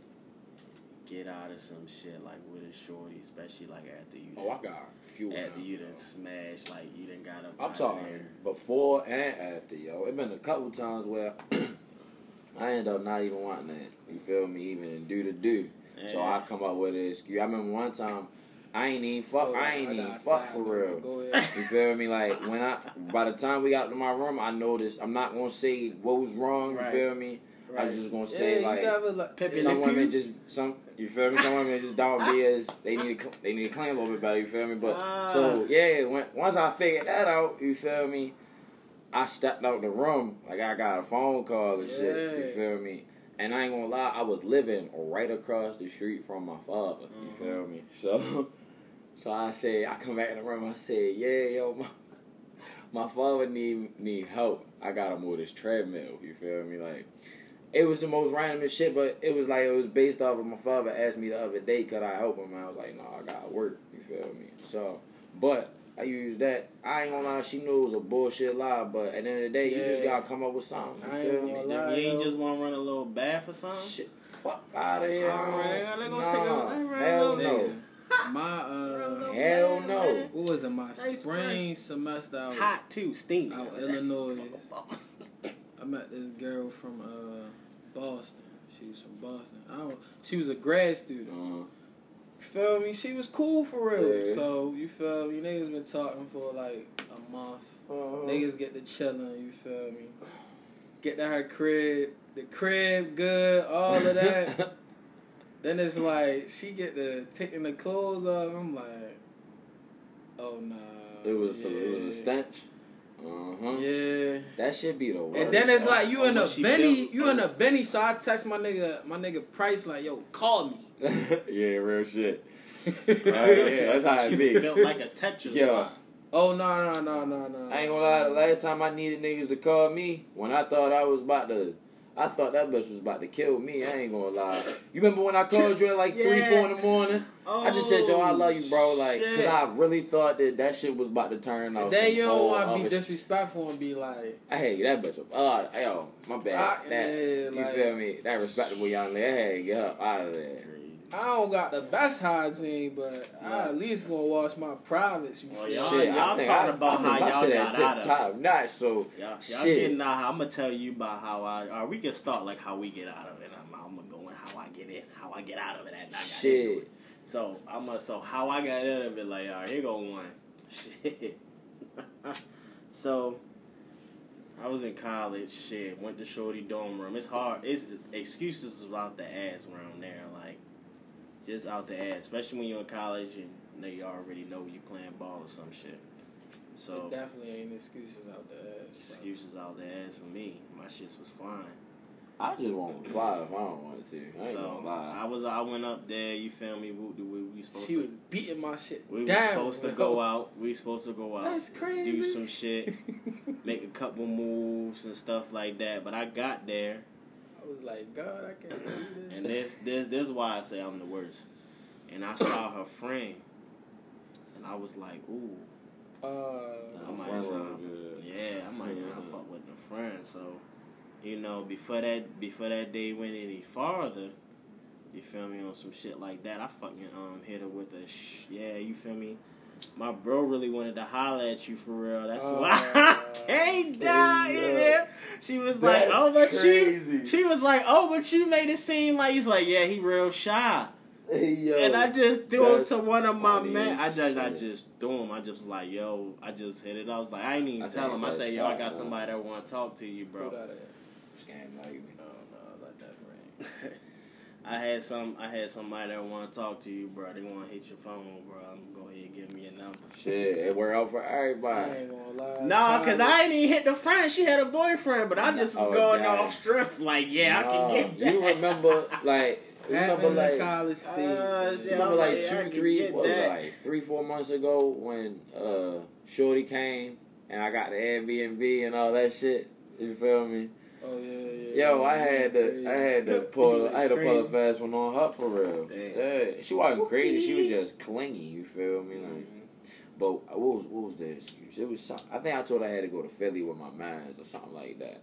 get out of some shit like with a shorty, especially like after you. Oh, I got a few. of After them, you yo. done smashed, like you done got up. I'm talking there. before and after, yo. It been a couple times where [clears throat] I end up not even wanting that. You feel me? Even do the do. So I come up with an excuse. I remember one time I ain't even fuck. Oh, I ain't got even fuck for real. Go [laughs] ahead. You feel me? Like when I, by the time we got to my room, I noticed. I'm not gonna say what was wrong. You feel me? I was just gonna say you like like some women just some. You feel me? Some women just don't be as they need to. They need to clean a little bit better. You feel me? But Ah. so yeah, when, once I figured that out, you feel me? I stepped out the room like I got a phone call and shit. You feel me? And I ain't gonna lie, I was living right across the street from my father. You Mhm. feel me? So, [laughs] so I said, I come back in the room. I said, yeah, yo, my, my father need need help. I got him with his treadmill. You feel me? Like, it was the most randomest shit, but it was like it was based off of my father asked me the other day, could I help him? And I was like, no, I gotta work. You feel me? So, but I used that. I ain't gonna lie, she knew it was a bullshit lie, but at the end of the day, you just gotta come up with something. You I ain't feel gonna me? lie. You ain't just want to run a little bath or something. Shit, fuck out of here. Alright, let's go nah, take a- let's run a hell little no. My uh, Hell no. what was it? My Nice spring semester out, Hot too, steamy. out Illinois. I met this girl from uh, Boston. She was from Boston. I don't. She was a grad student. Uh, You feel me? She was cool for real. Yeah. So you feel me? Niggas been talking for like a month. uh, Niggas get to chillin'. You feel me? Get to her crib. The crib good. All of that. [laughs] then it's like she get to taking the clothes off. I'm like, oh nah. It was yeah. it was a stench. Uh huh. Yeah. That should be the worst. And then it's like you in a Benny, built- you in a Benny. So I text my nigga, my nigga Price like, yo, call me. [laughs] yeah, real shit. [laughs] Right, yeah, that's how it be. built like a Tetris. Yeah. Oh no no no no no. I ain't gonna lie. The last time I needed niggas to call me, when I thought I was about to, I thought that bitch was about to kill me. I ain't gonna lie. You remember when I [laughs] called you at like three, four in the morning? I just said, yo, I oh, love you, bro. Like, shit. cause I really thought that that shit was about to turn out. Then you don't want to be disrespectful and be like, I hate that bitch. Oh, yo, my bad. That, man, you like- feel me? That respectable young lady. Hey, get up out of there. I don't got the best hygiene, but I at least gonna wash my privates. You Well, feel y'all- me? shit, y'all I think talking I, about I how my y'all shit got at out of tip top notch. So Y'all, y'all getting out. I'm gonna tell you about how I. Or we can start like how we get out of it. I'm, I'm gonna go in how I get in, how I get out of it. And I got it. shit. So I'm gonna. So how I got out of it? Like, all right, here go one. [laughs] Shit. [laughs] so I was in college. Shit, went to Shorty dorm room. It's hard. It's excuses about the ass around there. Like, just out the ass, especially when you're in college and they already know you playing ball or some shit. So It definitely ain't excuses out the ass. bro. excuses out the ass for me. My shits was fine. I just won't lie if I don't want to. I ain't So gonna lie. I was I went up there. You feel me? We, we, we supposed She to. was beating my shit we were down. supposed to go out. We supposed to go out. That's crazy. Do some shit. [laughs] Make a couple moves and stuff like that. But I got there, I was like, God, I can't do this. and this this this is why I say I'm the worst. And I saw her friend, and I was like, ooh. Uh, I might friend try. Yeah, I might try to fuck with the friend. So, you know, before that, before that day went any farther, you feel me on some shit like that. I fucking um hit her with a sh- yeah. You feel me? My bro really wanted to holler at you for real. That's Uh, why [laughs] I came down in there. She was like, "Oh, but crazy. you." She was like, "Oh, but you made it seem like he's like, yeah, he real shy." Hey, yo. And I just threw him to one of my men. I just, I just threw him. I just was like, yo, I just hit it. I was like, I ain't even I tell him. I say, yo, I got somebody that want to talk to you, bro. out of there. Scam like me. No, no, that ring. [laughs] I had some, I had somebody that want to talk to you, bro. They want to hit your phone, bro. I'm gonna go ahead and give me a number. Shit, it worked out for I everybody. ain't gonna lie. No, cause I College- ain't even hit the friend. She had a boyfriend, but I just was Oh, going damn. off strength. Like, yeah, I can get that. You remember, [laughs] like, you remember, Happens like, college stage. Uh, man. shit, You remember like like, two, three, what was it, like three, four months ago when uh Shorty came and I got the Airbnb and all that shit. You feel me? Oh yeah, yeah. Yo, I had to. I had to pull, I had to pull a fast one on her for real. Damn. Yeah, she wasn't crazy. She was just clingy. You feel me? Like, mm-hmm. but what was what was the excuse? It was some, I think I told her I had to go to Philly with my mans or something like that.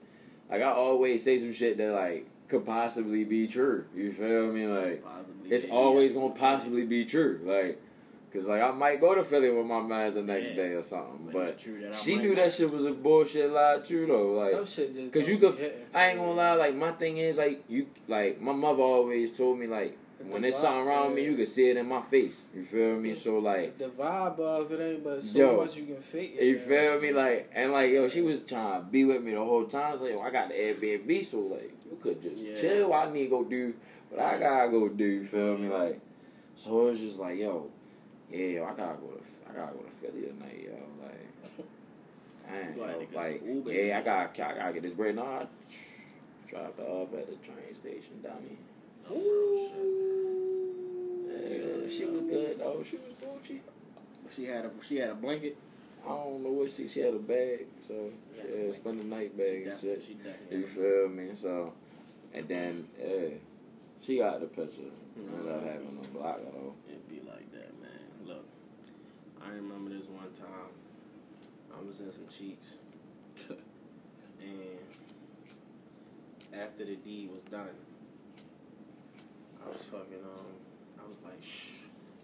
Like I always say some shit that like could possibly be true. You feel me? Like Possibly, it's always gonna possibly be true. Like, cause like I might go to Philly with my man the next Yeah. day or something. But But, true that she knew not. that shit was a bullshit lie too though. Like, Some shit just Cause you could, I ain't gonna lie. Like my thing is, like you, like my mother always told me, like when there's something wrong with me, you can see it in my face. You feel me? So like, If the vibe of it ain't but so Yo, much you can fake it. you man. feel me? Like and like yo, she was trying to be with me the whole time. So like, yo, I got the Airbnb, so like you could just Yeah. chill. I need to go do what I gotta go do. You feel me? Like so it was just like yo, yeah, yo, I gotta go to, I gotta go to Philly tonight, yo. Like. Dang, yo, like, Uber. yeah, I got, I gotta get this bread. I dropped off at the train station, dummy. Oh, yeah, she was good though. She was cool. She, had a, she had a blanket. I don't know what she, she had a bag, so Yeah, she had spend the night bag and shit. She. You feel me? So, and then yeah, she got the picture. Mm-hmm. Ended up having a block though. It be like that, man. Look, I remember this one time. I was in some cheeks, [laughs] and after the deed was done, I was fucking um, I was like, shh.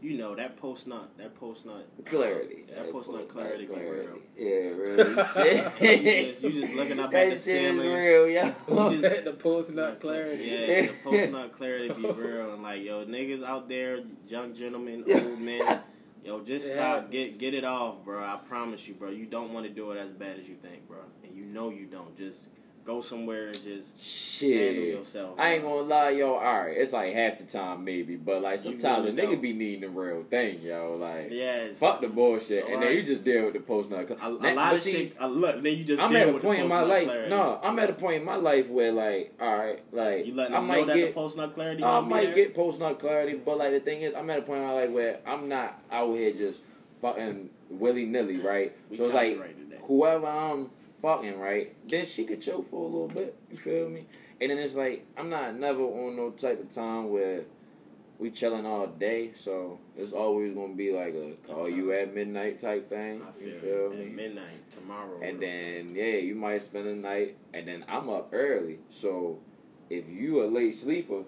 You know that post nut, that post nut Clarity. That post nut clarity, be real. [laughs] Yeah, really. shit. you, just, you just looking up at [laughs] that the shit is ceiling. real, yeah. just- the post nut clarity. Yeah, the post nut clarity be real and like yo niggas out there, young gentlemen, old men, yo just It stop, happens. get get it off, bro. I promise you, bro. You don't want to do it as bad as you think, bro, and you know you don't. Just go somewhere and just handle Shit. yourself. I ain't gonna lie, yo. Alright, it's like half the time maybe, but like sometimes really a nigga don't. be needing the real thing, yo. Like, Yes. fuck the bullshit, and then you just deal with the post nut. A, a Now- lot of see, shit. Uh, look, then you just. I'm deal at a with point in my life. clarity. No, I'm at a point in my life where like, all right, like You I might know get, the post nut clarity. I might get post nut clarity, but like the thing is, I'm at a point in my life where I'm not out here just fucking willy nilly, right? We so it's like whoever I'm fucking, right? Then she could chill for a little bit. You feel me? And then it's like I'm not never on no type of time where we chilling all day, so it's always gonna be like a call you at midnight type thing. I You feel, feel at me? midnight tomorrow. And then yeah, you might spend the night, and then I'm up early. So if you a late sleeper,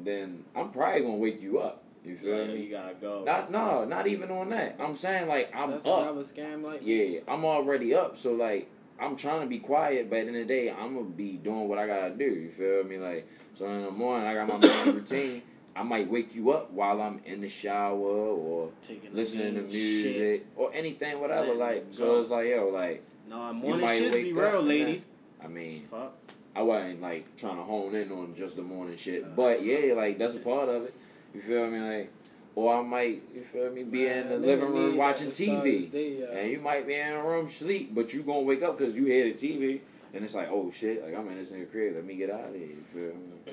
then I'm probably gonna wake you up. You feel yeah, me? you gotta go. Not no, not even on that. I'm saying like I'm That's up. another scam like Yeah, I'm already up, so like I'm trying to be quiet, but at the end of the day, I'm gonna be doing what I gotta do. You feel me? Like so in the morning, I got my morning [coughs] routine. I might wake you up while I'm in the shower or Taking listening to music shit. or anything, whatever. Like so, it's like yo, like No, morning might shits be real, ladies. I mean, Fuck. I wasn't like trying to hone in on just the morning shit, but yeah, like that's a part of it. You feel me? Like, or I might, you feel me, be in the living room watching to TV. day, uh, And you might be in a room sleep, but you gonna wake up because you hear the TV, and it's like, oh shit, like I'm in this nigga crib, let me get out of here. You feel me? [clears throat]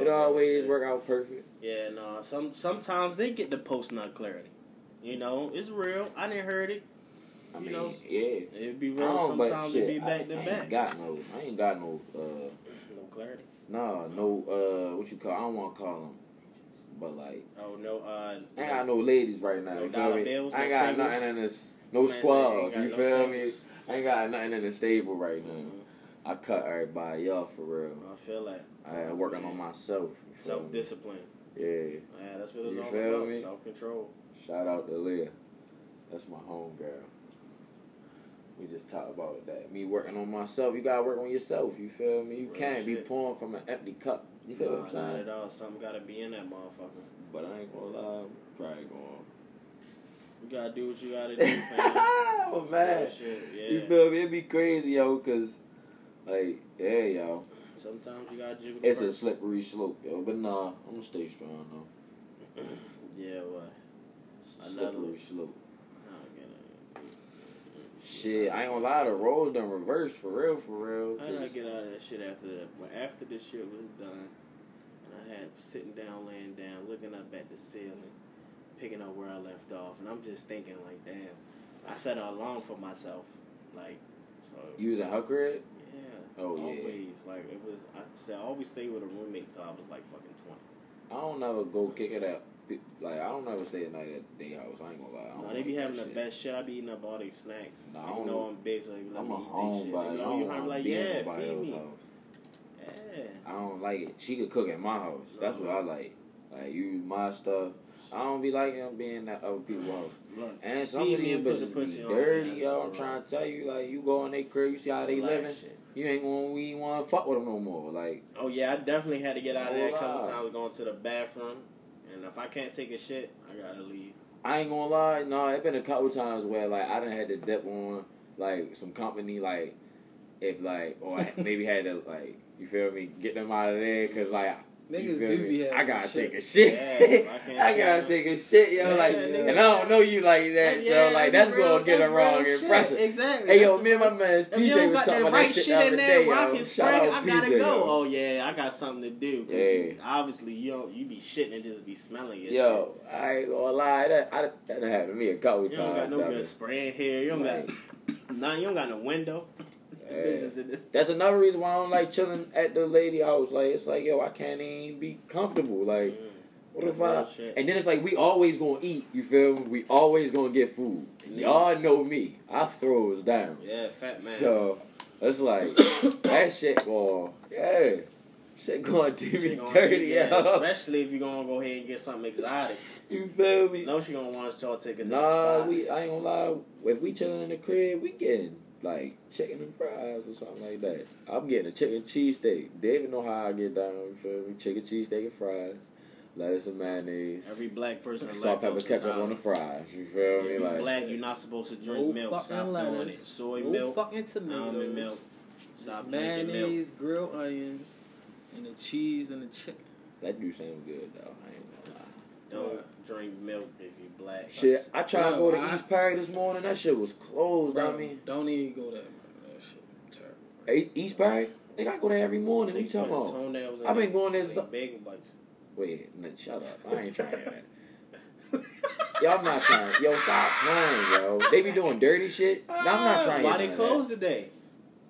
It always shit. work out perfect. Yeah, no. Some sometimes they get the post nut clarity. You know, it's real. I didn't heard it. I You mean, know, yeah. It'd be real. Sometimes shit, it be back I, to I back. ain't got no, I ain't got no, uh, No clarity. nah, no, uh, what you call? I don't want to call them, but like, Oh no. Uh, I ain't got no ladies right now. No you feel me? bills, I ain't no got singles? nothing in this, no squads. You no feel me? singles. I ain't got nothing in the stable right now. Mhm. I cut everybody off for real. I feel like I working on myself. Self discipline. Yeah. Yeah, that's what it's You all feel about. me? Self control. Shout out to Leah. That's my home girl. We just talked about that. Me working on myself. You gotta work on yourself. You feel me? You Real can't be pouring from an empty cup. You feel what I'm Not at all. Something got to be in that motherfucker. But I ain't gonna lie. I'm probably going. You gotta do what you gotta do, [laughs] fam. oh man. Real shit, yeah. You feel me? It'd be crazy, yo, cause like, yeah, yo. Sometimes you gotta jiggle It's a slippery slope, yo. But nah, I'm gonna stay strong though. [clears throat] Yeah, what? It's a Another- slippery slope. Shit, I ain't gonna lie, the roles done reversed for real, for real. I 'cause- get out of that shit after that? But after this shit was done, and I had sitting down, laying down, looking up at the ceiling, picking up where I left off, and I'm just thinking like, damn, I set an alarm for myself, like, so You was a crib? yeah, Oh, yeah. always like it was. I said I always stayed with a roommate till I was like fucking twenty. I don't ever go kick it out. Like I don't never stay at night at their house. I ain't gonna lie. I don't No, they be having the shit. best shit. I be eating up all these snacks. Nah, I you don't- know I'm big, so they be I'm a eat they shit. homebody. I don't want like, yeah, nobody feed else's me. house. Yeah. I don't like it. She could cook at my house. That's what I like. Like use my stuff. I don't be liking being at other people's house. Look, And some of these and put the bitches be dirty, yo. I'm trying to tell you, like, you go in their crib, you see how they living. shit. You ain't gonna, we ain't wanna fuck with them no more. Like, Oh yeah, I definitely had to get out of there a couple times going to the bathroom, and if I can't take a shit, I gotta leave. I ain't gonna lie, no, it been a couple times where like I done had to dip on like some company, like if like or [laughs] maybe had to like you feel me, get them out of there because like Niggas do be having I gotta shit. take a shit. Yeah, I [laughs] I gotta take a shit, yo. Yeah, like, nigga. and I don't know you like that, yo. Like that's gonna get a wrong impression. Exactly. Hey, yo, That's me and my man PJ was got talking that about right that shit shit the other there day, yo. Shout spray, out I gotta PJ, go. yo. Oh yeah, I got something to do. Yeah. Obviously, you don't you be shitting and just be smelling your Yo, I ain't gonna lie, that I, that happened to me a couple shit. You don't got no good spraying here. You don't got [coughs] none. You don't got no window. Yeah. Bitches in this- That's another reason why I don't like chilling at the lady house. Like it's like, yo, I can't even be comfortable. Like, Mm. what if I? And then it's like we always gonna eat. You feel me? We always gonna get food. Y'all know me. I throws down. Yeah, fat man. So it's like [coughs] that shit going, yeah, shit going to be dirty, yo. Especially if you're gonna go ahead and get something exotic. You feel me? No, she gonna want y'all tickets. Nah, in the spot. we I ain't gonna lie. If we chilling in the crib, we getting like chicken and fries or something like that. I'm getting a chicken cheesesteak. David know how I get down. You feel me? Chicken cheesesteak and fries, lettuce and mayonnaise, Every black person is salt, pepper, lactose ketchup on the fries. You feel If me? you Like black, you're not supposed to drink No milk. fucking Stop doing it. Soy no milk, fucking almond tomatoes. milk. Stop Just drinking milk. mayonnaise, grilled onions, and the cheese and the chicken. that do sound good though. I ain't gonna lie. Don't drink milk if you black. Shit, I tried to go to East Perry this morning. That shit was closed. Bro, I mean, don't even go there, man. That shit terrible. E- East Perry. Nigga, I go there every morning. What you talking about? I've been going there Like so- bagel bites. Wait, no, shut up. I ain't trying that. [laughs] Yo, I'm not trying. Yo, stop playing, yo. They be doing dirty shit. No, I'm not trying. Why they closed today?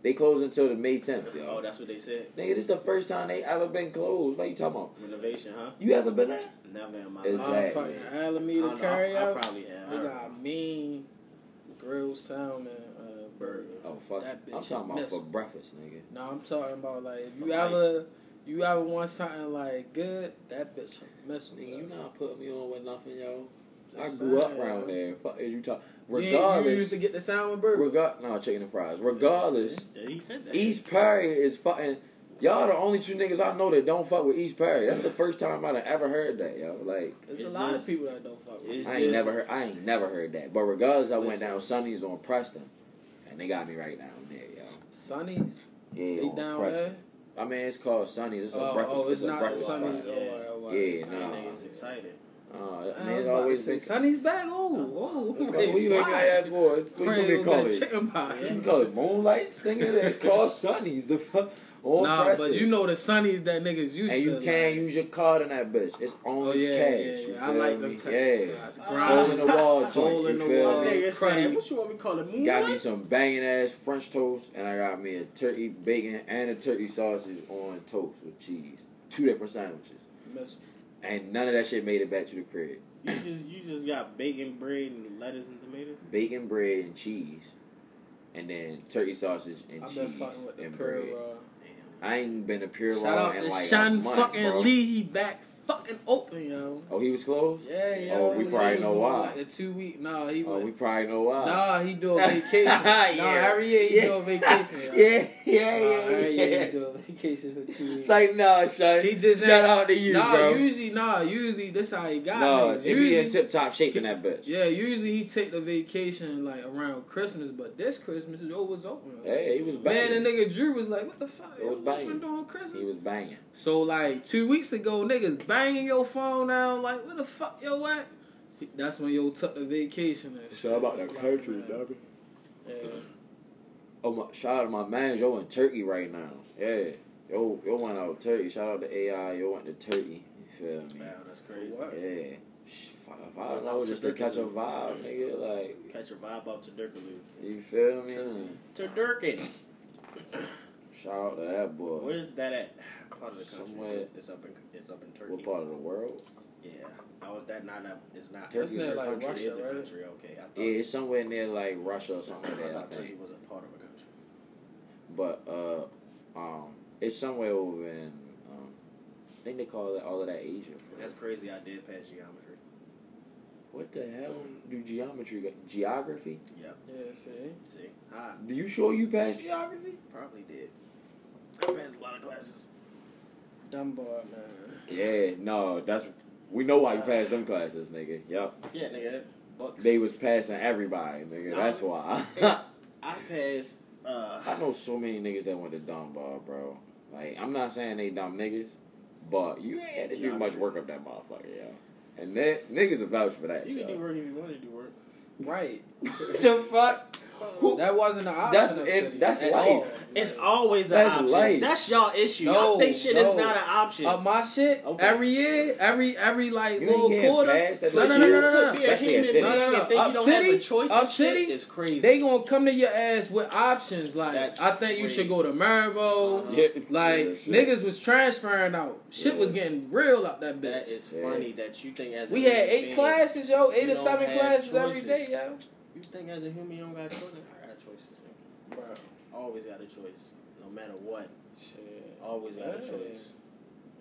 They closed until the May 10th, Oh, that's what they said. Nigga, this the first time they ever been closed. What you talking about? Renovation, huh? You ever been there? Never in my life. Exactly. fucking I Alameda don't carry I, I out. probably have. They got mean grilled salmon uh, burger. Oh, fuck. That I'm bitch talking about for breakfast, nigga. No, I'm talking about like if For you life. ever you ever want something like good, that bitch mess with Nigga, you. you not putting me on with nothing, yo. I Just grew up around yo. there. Fuck you talk. You, you used to get the salmon burger. regard no chicken and fries. Regardless, he said that. East Perry is fucking. Y'all the only two niggas I know that don't fuck with East Perry. That's the first time I've ever heard that, yo. Like There's a lot just- of people that don't fuck with. I ain't just- never heard. I ain't never heard that. But regardless, I went down Sonny's on Preston, and they got me right down there, yo. Sonny's, Yeah, they down Preston. there. I mean, it's called Sonny's. It's a Oh, breakfast. oh, it's a not breakfast Sonny's. Oh, Yeah. oh, Yeah, no. not Niggas Sonny's. excited. Uh, I I was mean, it's always to say, been. Sonny's back. Oh, oh, What they you looking slide. at, boy? What you Pray gonna you'll call get a it? chicken pie. You can call it moonlight, nigga. [laughs] It's called Sonny's. The fuck. on Nah, Preston. but you know the Sonny's that niggas used and you to. can't like, use your card in that bitch. It's only Oh yeah, cash. yeah, you yeah. I like me? them types Yeah. of guys. Hole in the wall [laughs] joint. Hole in the wall. me? Nigga cruddy. saying, what you want me to call it? Got me some banging ass French toast, and I got me a turkey bacon and a turkey sausage on toast with cheese. Two different sandwiches, Mess- and none of that shit made it back to the crib. You just you just got bacon, bread, and lettuce and tomatoes. Bacon, bread, and cheese, and then turkey sausage and I've cheese fucking with the and pure bread. raw. I ain't been to Pure Shout Raw out in to like Sean a month, fucking bro. Lee. He back fucking open, yo. Oh, he was closed. Yeah, yo. Oh, we probably know why. Like a two week. Nah, he Oh, went. we probably know why. Nah, he do a vacation. [laughs] Nah, Yeah. every year he Yeah. do a vacation. [laughs] yo. Yeah, yeah, Nah, yeah, every yeah. year he do a vacation for two weeks. It's like nah, Sean. He just shout out to you, nah, bro. usually, nah, usually this how he got no, niggas. it be Usually, in tip top shaking that bitch. yeah, usually he take the vacation like around Christmas, but this Christmas it was open. Hey, he was banging. Man, the nigga Drew was like, "What the fuck? It was banging. doing he was banging. So like two weeks ago, niggas banging your phone down. Like, where the fuck yo at? That's when yo took the vacation. And shit. about that country, dog. Yeah. Oh my! Shout out to my man, yo in Turkey right now. Yeah, yo, yo went out Turkey. Shout out to AI. Yo went to Turkey. You feel me? Wow, that's crazy. Yeah. Sh- If I Was was out out just to catch a Turkey. vibe, nigga, like Catch a vibe up to Durkaloo. you feel me? To Durkin. Shout out to that boy. Where's that at? Part of the country. Somewhere- It's up in it's up in Turkey. What part of the world? Yeah. How is that not up? It's not. Turkey's Isn't a like country. It Russia, is a right? country. Okay. I thought, Yeah, it's somewhere near like Russia or something like I that. I thought Turkey was a part of a country. But uh, um, it's somewhere over in um, I think they call it all of that Asia. bro. That's crazy. I did pass geometry. What the hell do geometry got? Geography? Yep. Yeah, see. See, I Do you sure you passed geography? probably did. I passed a lot of classes. Dumb boy, man. Yeah, no, that's we know why you passed them classes, nigga. Yep. Yeah, nigga. Books. They was passing everybody, nigga. That's why. [laughs] I passed. Uh, I know so many niggas that went to Dunbar, bro. Like, I'm not saying they dumb niggas, but you ain't had to do much work up that motherfucker, yo. And that niggas are vouch for that, you can do work if you want to do work. Right. [laughs] the fuck? Who- That wasn't an option. That's it- that's at life. all. It's always an option. life. That's y'all issue. No, y'all think shit no. is not an option. Uh, my shit Okay. every year, every every like You little quarter. passed No, no, no, no, no, no. be a Especially in human city. being No, no, no. Up you don't have a city, choice up city, is crazy. They gonna come to your ass with options. Like That's I think you should go to Mervo. Uh-huh. Yeah. Like Yeah, shit. niggas was transferring out. Shit Yeah. was getting real out that bitch. that is funny that you think as we had eight classes, yo, eight or seven classes every choices. day, yo. You think as a human you don't got choices? I got choices. Bro, Always got a choice, no matter what. shit. Always got a choice.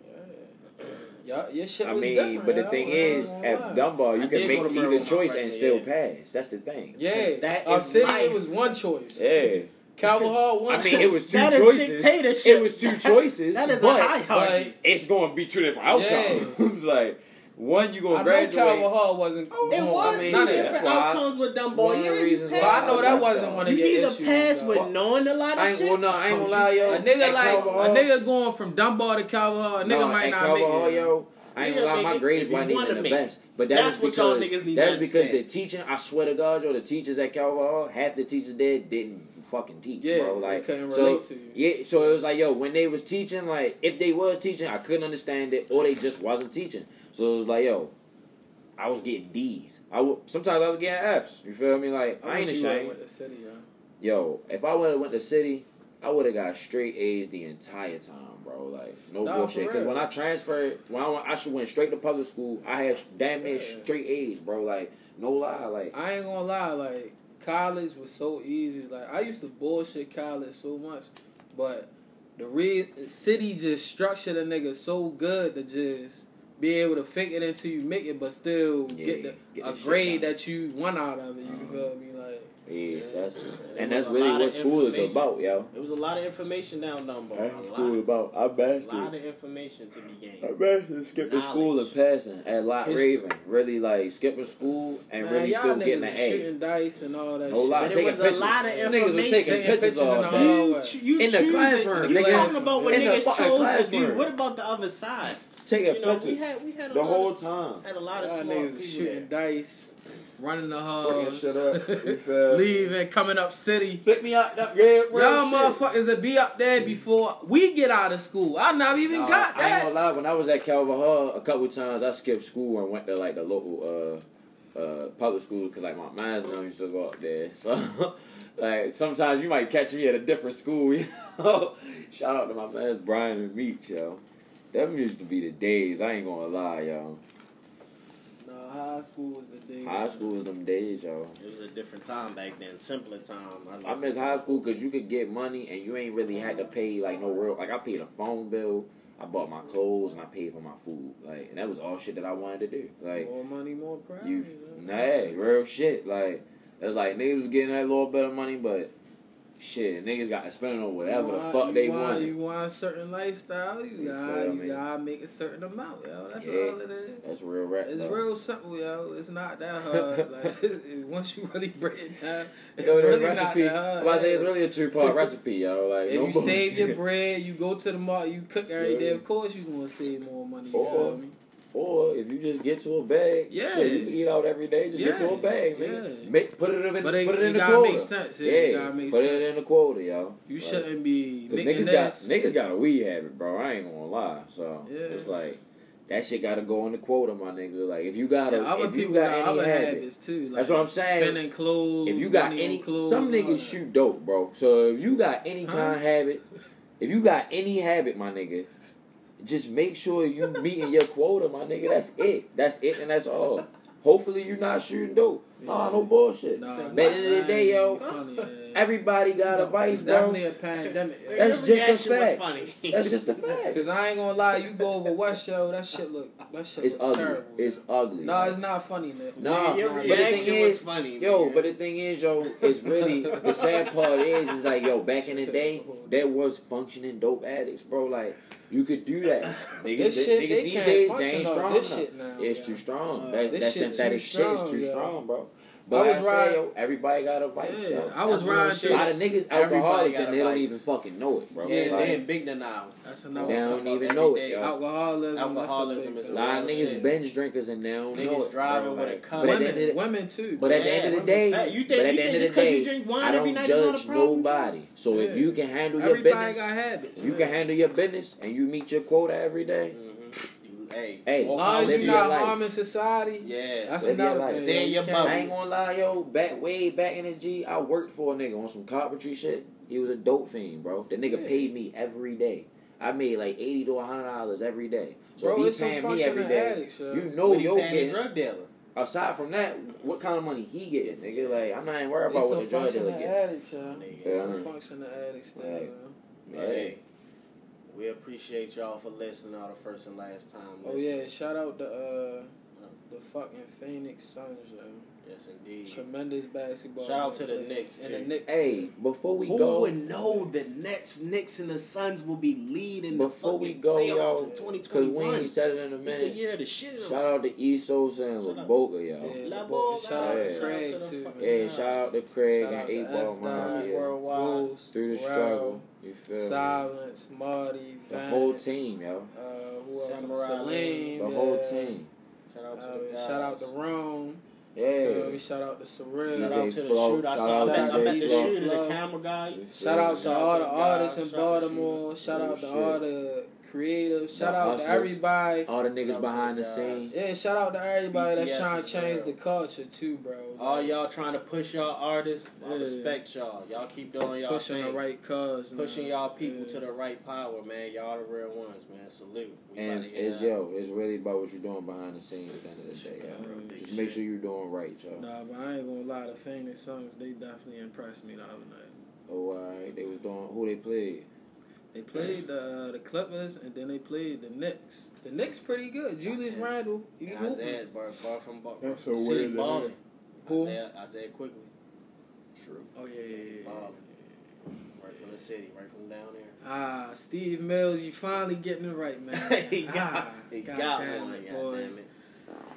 Yeah. Yeah, your shit I was mean, different. but the yo. thing is, ain't at gonna lie. Dunbar, I you can make go either choice freshman and still pass. That's the thing. Yeah, That our is city life. it was one choice. Yeah. Calvert Hall one I mean, choice. it was two That is choices. dictatorship. It was two [laughs] choices. That is but a hierarchy. it's going to be two different Yeah. [laughs] outcomes. like one, you I going to know graduate. Calvert Hall wasn't. Oh, It was I mean, two different that's why- outcomes with them it's boy. of the You, reasons you But I know that wasn't one of You your either pass with knowing a lot of shit. well, no, I ain't gonna lie, yo. A nigga At like Calvin a nigga going from Dunbar to Calvert Hall, a nigga no, might not Calvin make Hall, it. yo. I ain't gonna lie, my grades if you wasn't even the make best. But that That's was what y'all niggas need that's because the teaching. I swear to God, yo, the teachers at Calvert Hall, half the teachers there didn't fucking teach, Yeah, bro. Like, couldn't so relate to you. yeah, so it was like, yo, when they was teaching, like, if they was teaching, I couldn't understand it, or they just wasn't teaching. So it was like, yo, I was getting D's. I w- sometimes I was getting F's. You feel me? Like, I, ain't you would've ashamed. went to city, yo. Yo, if I would have went to city, I would have got straight A's the entire time, bro. Like no Nah, bullshit. Because when I transferred, when I, went, I should went straight to public school. I had damn near Yeah. straight A's, bro. Like no lie, like I ain't gonna lie, like college was so easy. Like I used to bullshit college so much, but the re- city just structured a nigga so good to just be able to fake it until you make it, but still Yeah, get, the, get a the shit grade that you want out of it. You uh-huh. feel me? Like yeah, that's It and that's really what school is information. about, yo. It was a lot of information down Dumbo. That's what school is about. I a mastered. lot of information to be gained. I mastered skipping the school Knowledge. and passing at Lot History. Raven. Really like skipping school and man, really still getting an was A. shooting dice and all that No shit. lie, But it taking was a pictures. lot of Them Niggas was taking Taking pictures pictures in all the day. You, ch- you In the classroom, You talking about what niggas chose to do? What about the other side? Taking You know, we pictures had we had a the lot whole of, time. had a lot of Y'all niggas people shooting there. dice, running the Fucking halls, shit up. [laughs] Leaving, coming up city. Pick me up, up yeah, Y'all shit. motherfuckers will be up there before we get out of school. I never even Nah, got I ain't that. gonna lie. When I was at Calvert Hall, a couple times I skipped school and went to like the local uh, uh, public school because like my man's and them used to go up there. [laughs] So like sometimes you might catch me at a different school. [laughs] You know? Shout out to my man's Brian and Meach, yo. Them used to be the days. I ain't gonna lie, y'all. No, high school was the days. High school was them days, y'all. It was a different time back then, simpler time. like I miss high school because you could get money and you ain't really had to pay like no real like I paid a phone bill, I bought my clothes and I paid for my food. Like and that was all shit that I wanted to do. Like more money, more pride. you nah, real shit. Like it was like niggas was getting that little bit of money, but shit, niggas got to spend on whatever You the fuck they want, wanted. You want a certain lifestyle, you, You gotta, you gotta make a certain amount, yo. That's Yeah. all it is. That's real rap. It's though. real simple, yo. It's not that hard. [laughs] like [laughs] once you really break it down, it's Yo, really recipe, not that hard. To say it's really a two part [laughs] recipe, yo. Like if no you save your bread, you go to the market, you cook every day. Yeah. Of course, you gonna save more money. You Or- feel me? Or if you just get to a bag, Yeah. shit, you can eat out every day. Just get to a bag, man. Yeah. Make, put it in, But it, put it you in the quota. make sense. Yeah, Yeah, make put sense. it in the quota, yo. You Like, shouldn't be niggas got niggas got a weed habit, bro. I ain't gonna lie. So Yeah. it's like that shit gotta go in the quota, my nigga. Like if you got a, Yeah, if you people got, got, any other habit, habits too. Like That's what I'm saying. Spending clothes. if you got any, clothes, some niggas shoot dope, bro. So if you got any Huh? kind of habit, if you got any habit, my nigga, just make sure you meeting your quota, my nigga. That's it. That's it, and that's all. Hopefully you're not shooting dope. Nah, no bullshit. Nah, But at the end of the day, yo, funny, yeah. everybody got a vice, It's bro. definitely a pandemic. That's just a fact. funny. That's just a [laughs] fact. Cause I ain't gonna lie, you go over West Show, that shit look, that shit It's look ugly. terrible. It's ugly. no, it's not funny, Nick. Nah, your but the thing is, was funny. Yo, nigga. but the thing is, yo, it's really the sad part is, is like, yo, back in the [laughs] day, there was functioning dope addicts, bro. Like, you could do that. [laughs] Niggas, This shit, niggas they these days, they ain't strong this enough. shit now, it's yeah. too strong. Uh, that that synthetic shit is too yo. strong, bro. I was I, say, riding- yo, everybody got a vice, Yeah, yo. I was That's riding shit. A lot of niggas alcoholics and they don't even fucking know it, bro. Yeah, Yeah, Like, they in big now. That's another. they don't even know it, yo. Alcoholism. Alcoholism that's is a A lot of niggas shit. binge drinkers and they don't know it. driving bro. with a Like, cunt. But at the end of women, the women too. But at the end of the day, Hey, you think- but at you the think end of just the 'cause you day, drink wine I every don't night is not a judge problem? nobody. So if you can handle your business, got habits. if you can handle your business and you meet your quota every day, Mhm. Hey, Hey, As long as you're your not life. harming society, Yeah, that's Live your another life. thing. Stay in your can't- bubble. I ain't gonna lie, yo. Back way back in the G, I worked for a nigga on some carpentry shit. He was a dope fiend, bro. The nigga Yeah. paid me every day. I made like eighty to hundred dollars every day. So Bro, if it's he paying me every day, addicts, you know But he yo paying the getting. drug dealer. Aside from that, what kind of money he getting, nigga? Like I'm not even worried about It's what the drug dealer functioning get. addicts, yo. Nigga. It's Yeah. some functioning addicts, thing, Hey, we appreciate y'all for listening all the first and last time. Oh yeah, shout out the uh, the fucking Phoenix Suns, yo. Yes indeed. Tremendous basketball. Shout out to the players. Knicks, and the. Knicks. Hey, before we Who go, who would know the Nets, Knicks, and the Suns will be leading before the we go, playoffs yo, in because we ain't said it in a It's the year of the shit. Shout out to Esos and Shout out. Boca, yo. Yeah, La the boy- Boga. shout out Yeah. to Shout Craig out to the too. fucking- man. Yeah, shout out to Craig Shout and out Eight to Ball S-Dog, Mafia. Worldwide. Rose, Through the Rel, struggle, you feel me? Silence, Marty, The whole team, yo. Uh, who else? Samurai Celine. The yeah. whole team. Shout out to Uh, the guys. shout out to Rome. Yeah. Me? Shout out to Surreal. Shout out to the Flo. shooter. I saw out I bet the shooter, the camera guy. Shout out to all the artists in shout out to Baltimore. Shout out to all the creative. Shout The out to everybody. All the niggas behind the scenes. Yeah, shout out to everybody that's trying to change the culture too, bro. All y'all trying to push y'all artists, I Yeah. respect y'all. Y'all keep doing y'all pushing thing. the right cause, man. Pushing y'all people Yeah. to the right power, man. Y'all the real ones, man. Salute. We And about to get it's out. yo, it's really about what you're doing behind the scenes at the end of the day. Yo. Just make sure you're doing right, yo. Nah, but I ain't gonna lie. The Phoenix Suns they definitely impressed me the other night. Oh, alright. They was doing who they played. They played the uh, the Clippers and then they played the Knicks. The Knicks pretty good. Julius Randle, You And hooping. Isaiah, bar, bar from bar, That's from so City weird balling. Who? Isaiah, Isaiah Quickley, True. Oh yeah, yeah, yeah. balling. right from the city, right from down there. Ah, Steve Mills, you finally getting it right, man. [laughs] he got, ah, he God got damn one. it, God boy. damn it.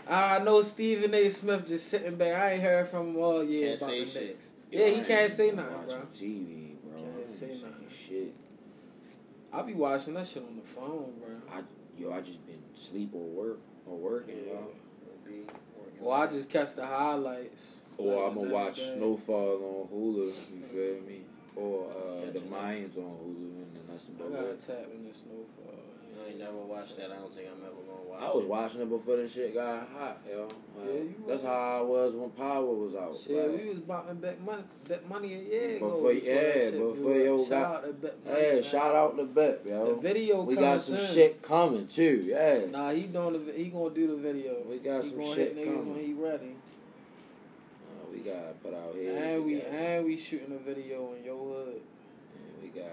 I know Stephen A. Smith just sitting back. I ain't heard from him all year Can't about say the shit. Knicks. Yeah, he can't say been nothing, bro. watching TV, bro. Can't I ain't say saying nothing. Shit. I be watching that shit on the phone, bro. I yo, I just been sleep or work or working, Yeah. y'all. Well, I just catch the highlights. Or Like I'ma watch day. Snowfall on Hulu. You feel me? Or uh, the. Mayans on Hulu, and then that's I about gotta it. tap in the snowfall. I ain't never watched that. I don't think I'm ever gonna watch. I was it. watching it before the shit got hot, yo. Like, Yeah, you that's was. how I was when Power was out. Shit, like, we was buying bet money, bet money a year ago. Before- that yeah, shit before yo up. shout got- out to bet money. hey, man. shout out to Bet, yo. The video we coming got some soon. shit coming too. Yeah. Nah, he doing the he gonna do the video. We got he some gonna shit hit niggas coming. when he ready. Uh, we gotta put out here. and we got, and we shooting a video in your hood. and we got.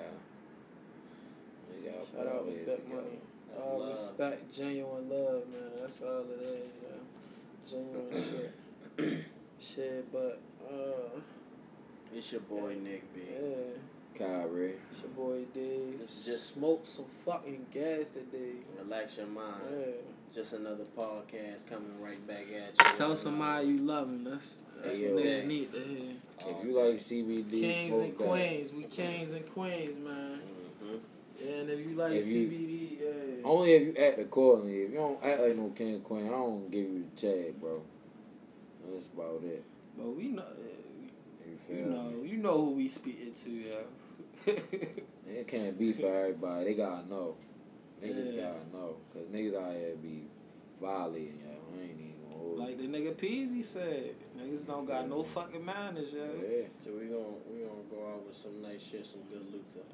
We got Shout out to Bet Money. That's All love. respect, genuine love, man. That's all it is, yo. Genuine [coughs] shit. shit, but uh, It's your boy Nick B. yeah, Kyrie. it's your boy Dave. It's just- smoked some fucking gas today. Relax your mind. Yeah. Just another podcast coming right back at you. Tell somebody you love them. That's that's Hey, what yo. niggas need to hear. If you like CBD, Kings smoke and that. queens, we kings and queens, man. Yeah, and if you like If you- yeah. Only if you act accordingly. If you don't act like no king queen, I don't give you the tag, bro. That's about it. But we know, You you know, me? you know who we speaking to, yeah. [laughs] It can't be for everybody. They gotta know. Niggas Yeah. gotta know. Cause niggas out here be violating y'all. I ain't even gonna hold like the nigga Peasy said, niggas don't got no fucking manners, you. yo. Yeah. So we gonna we gonna go out with some nice shit, some good Luther.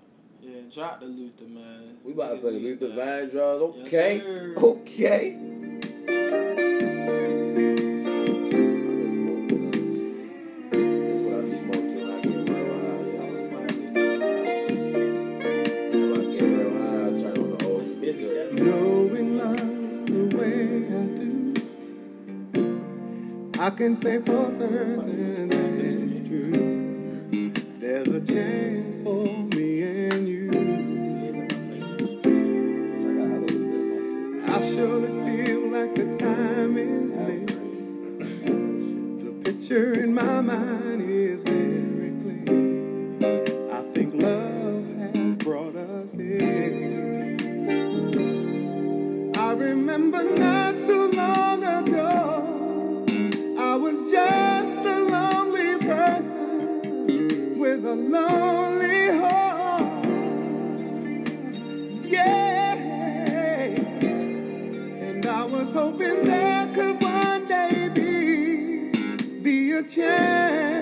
Yeah, drop the Luther, man. We about to play Luther that. Vandross. Yes, Okay. sir. okay. That's what I be smoking when I get real high, I yeah. was playing If I get real high, I turn on the old Busy, music. Knowing love the way I do, I can say for certain that it's true. There's a chance for my mind is very be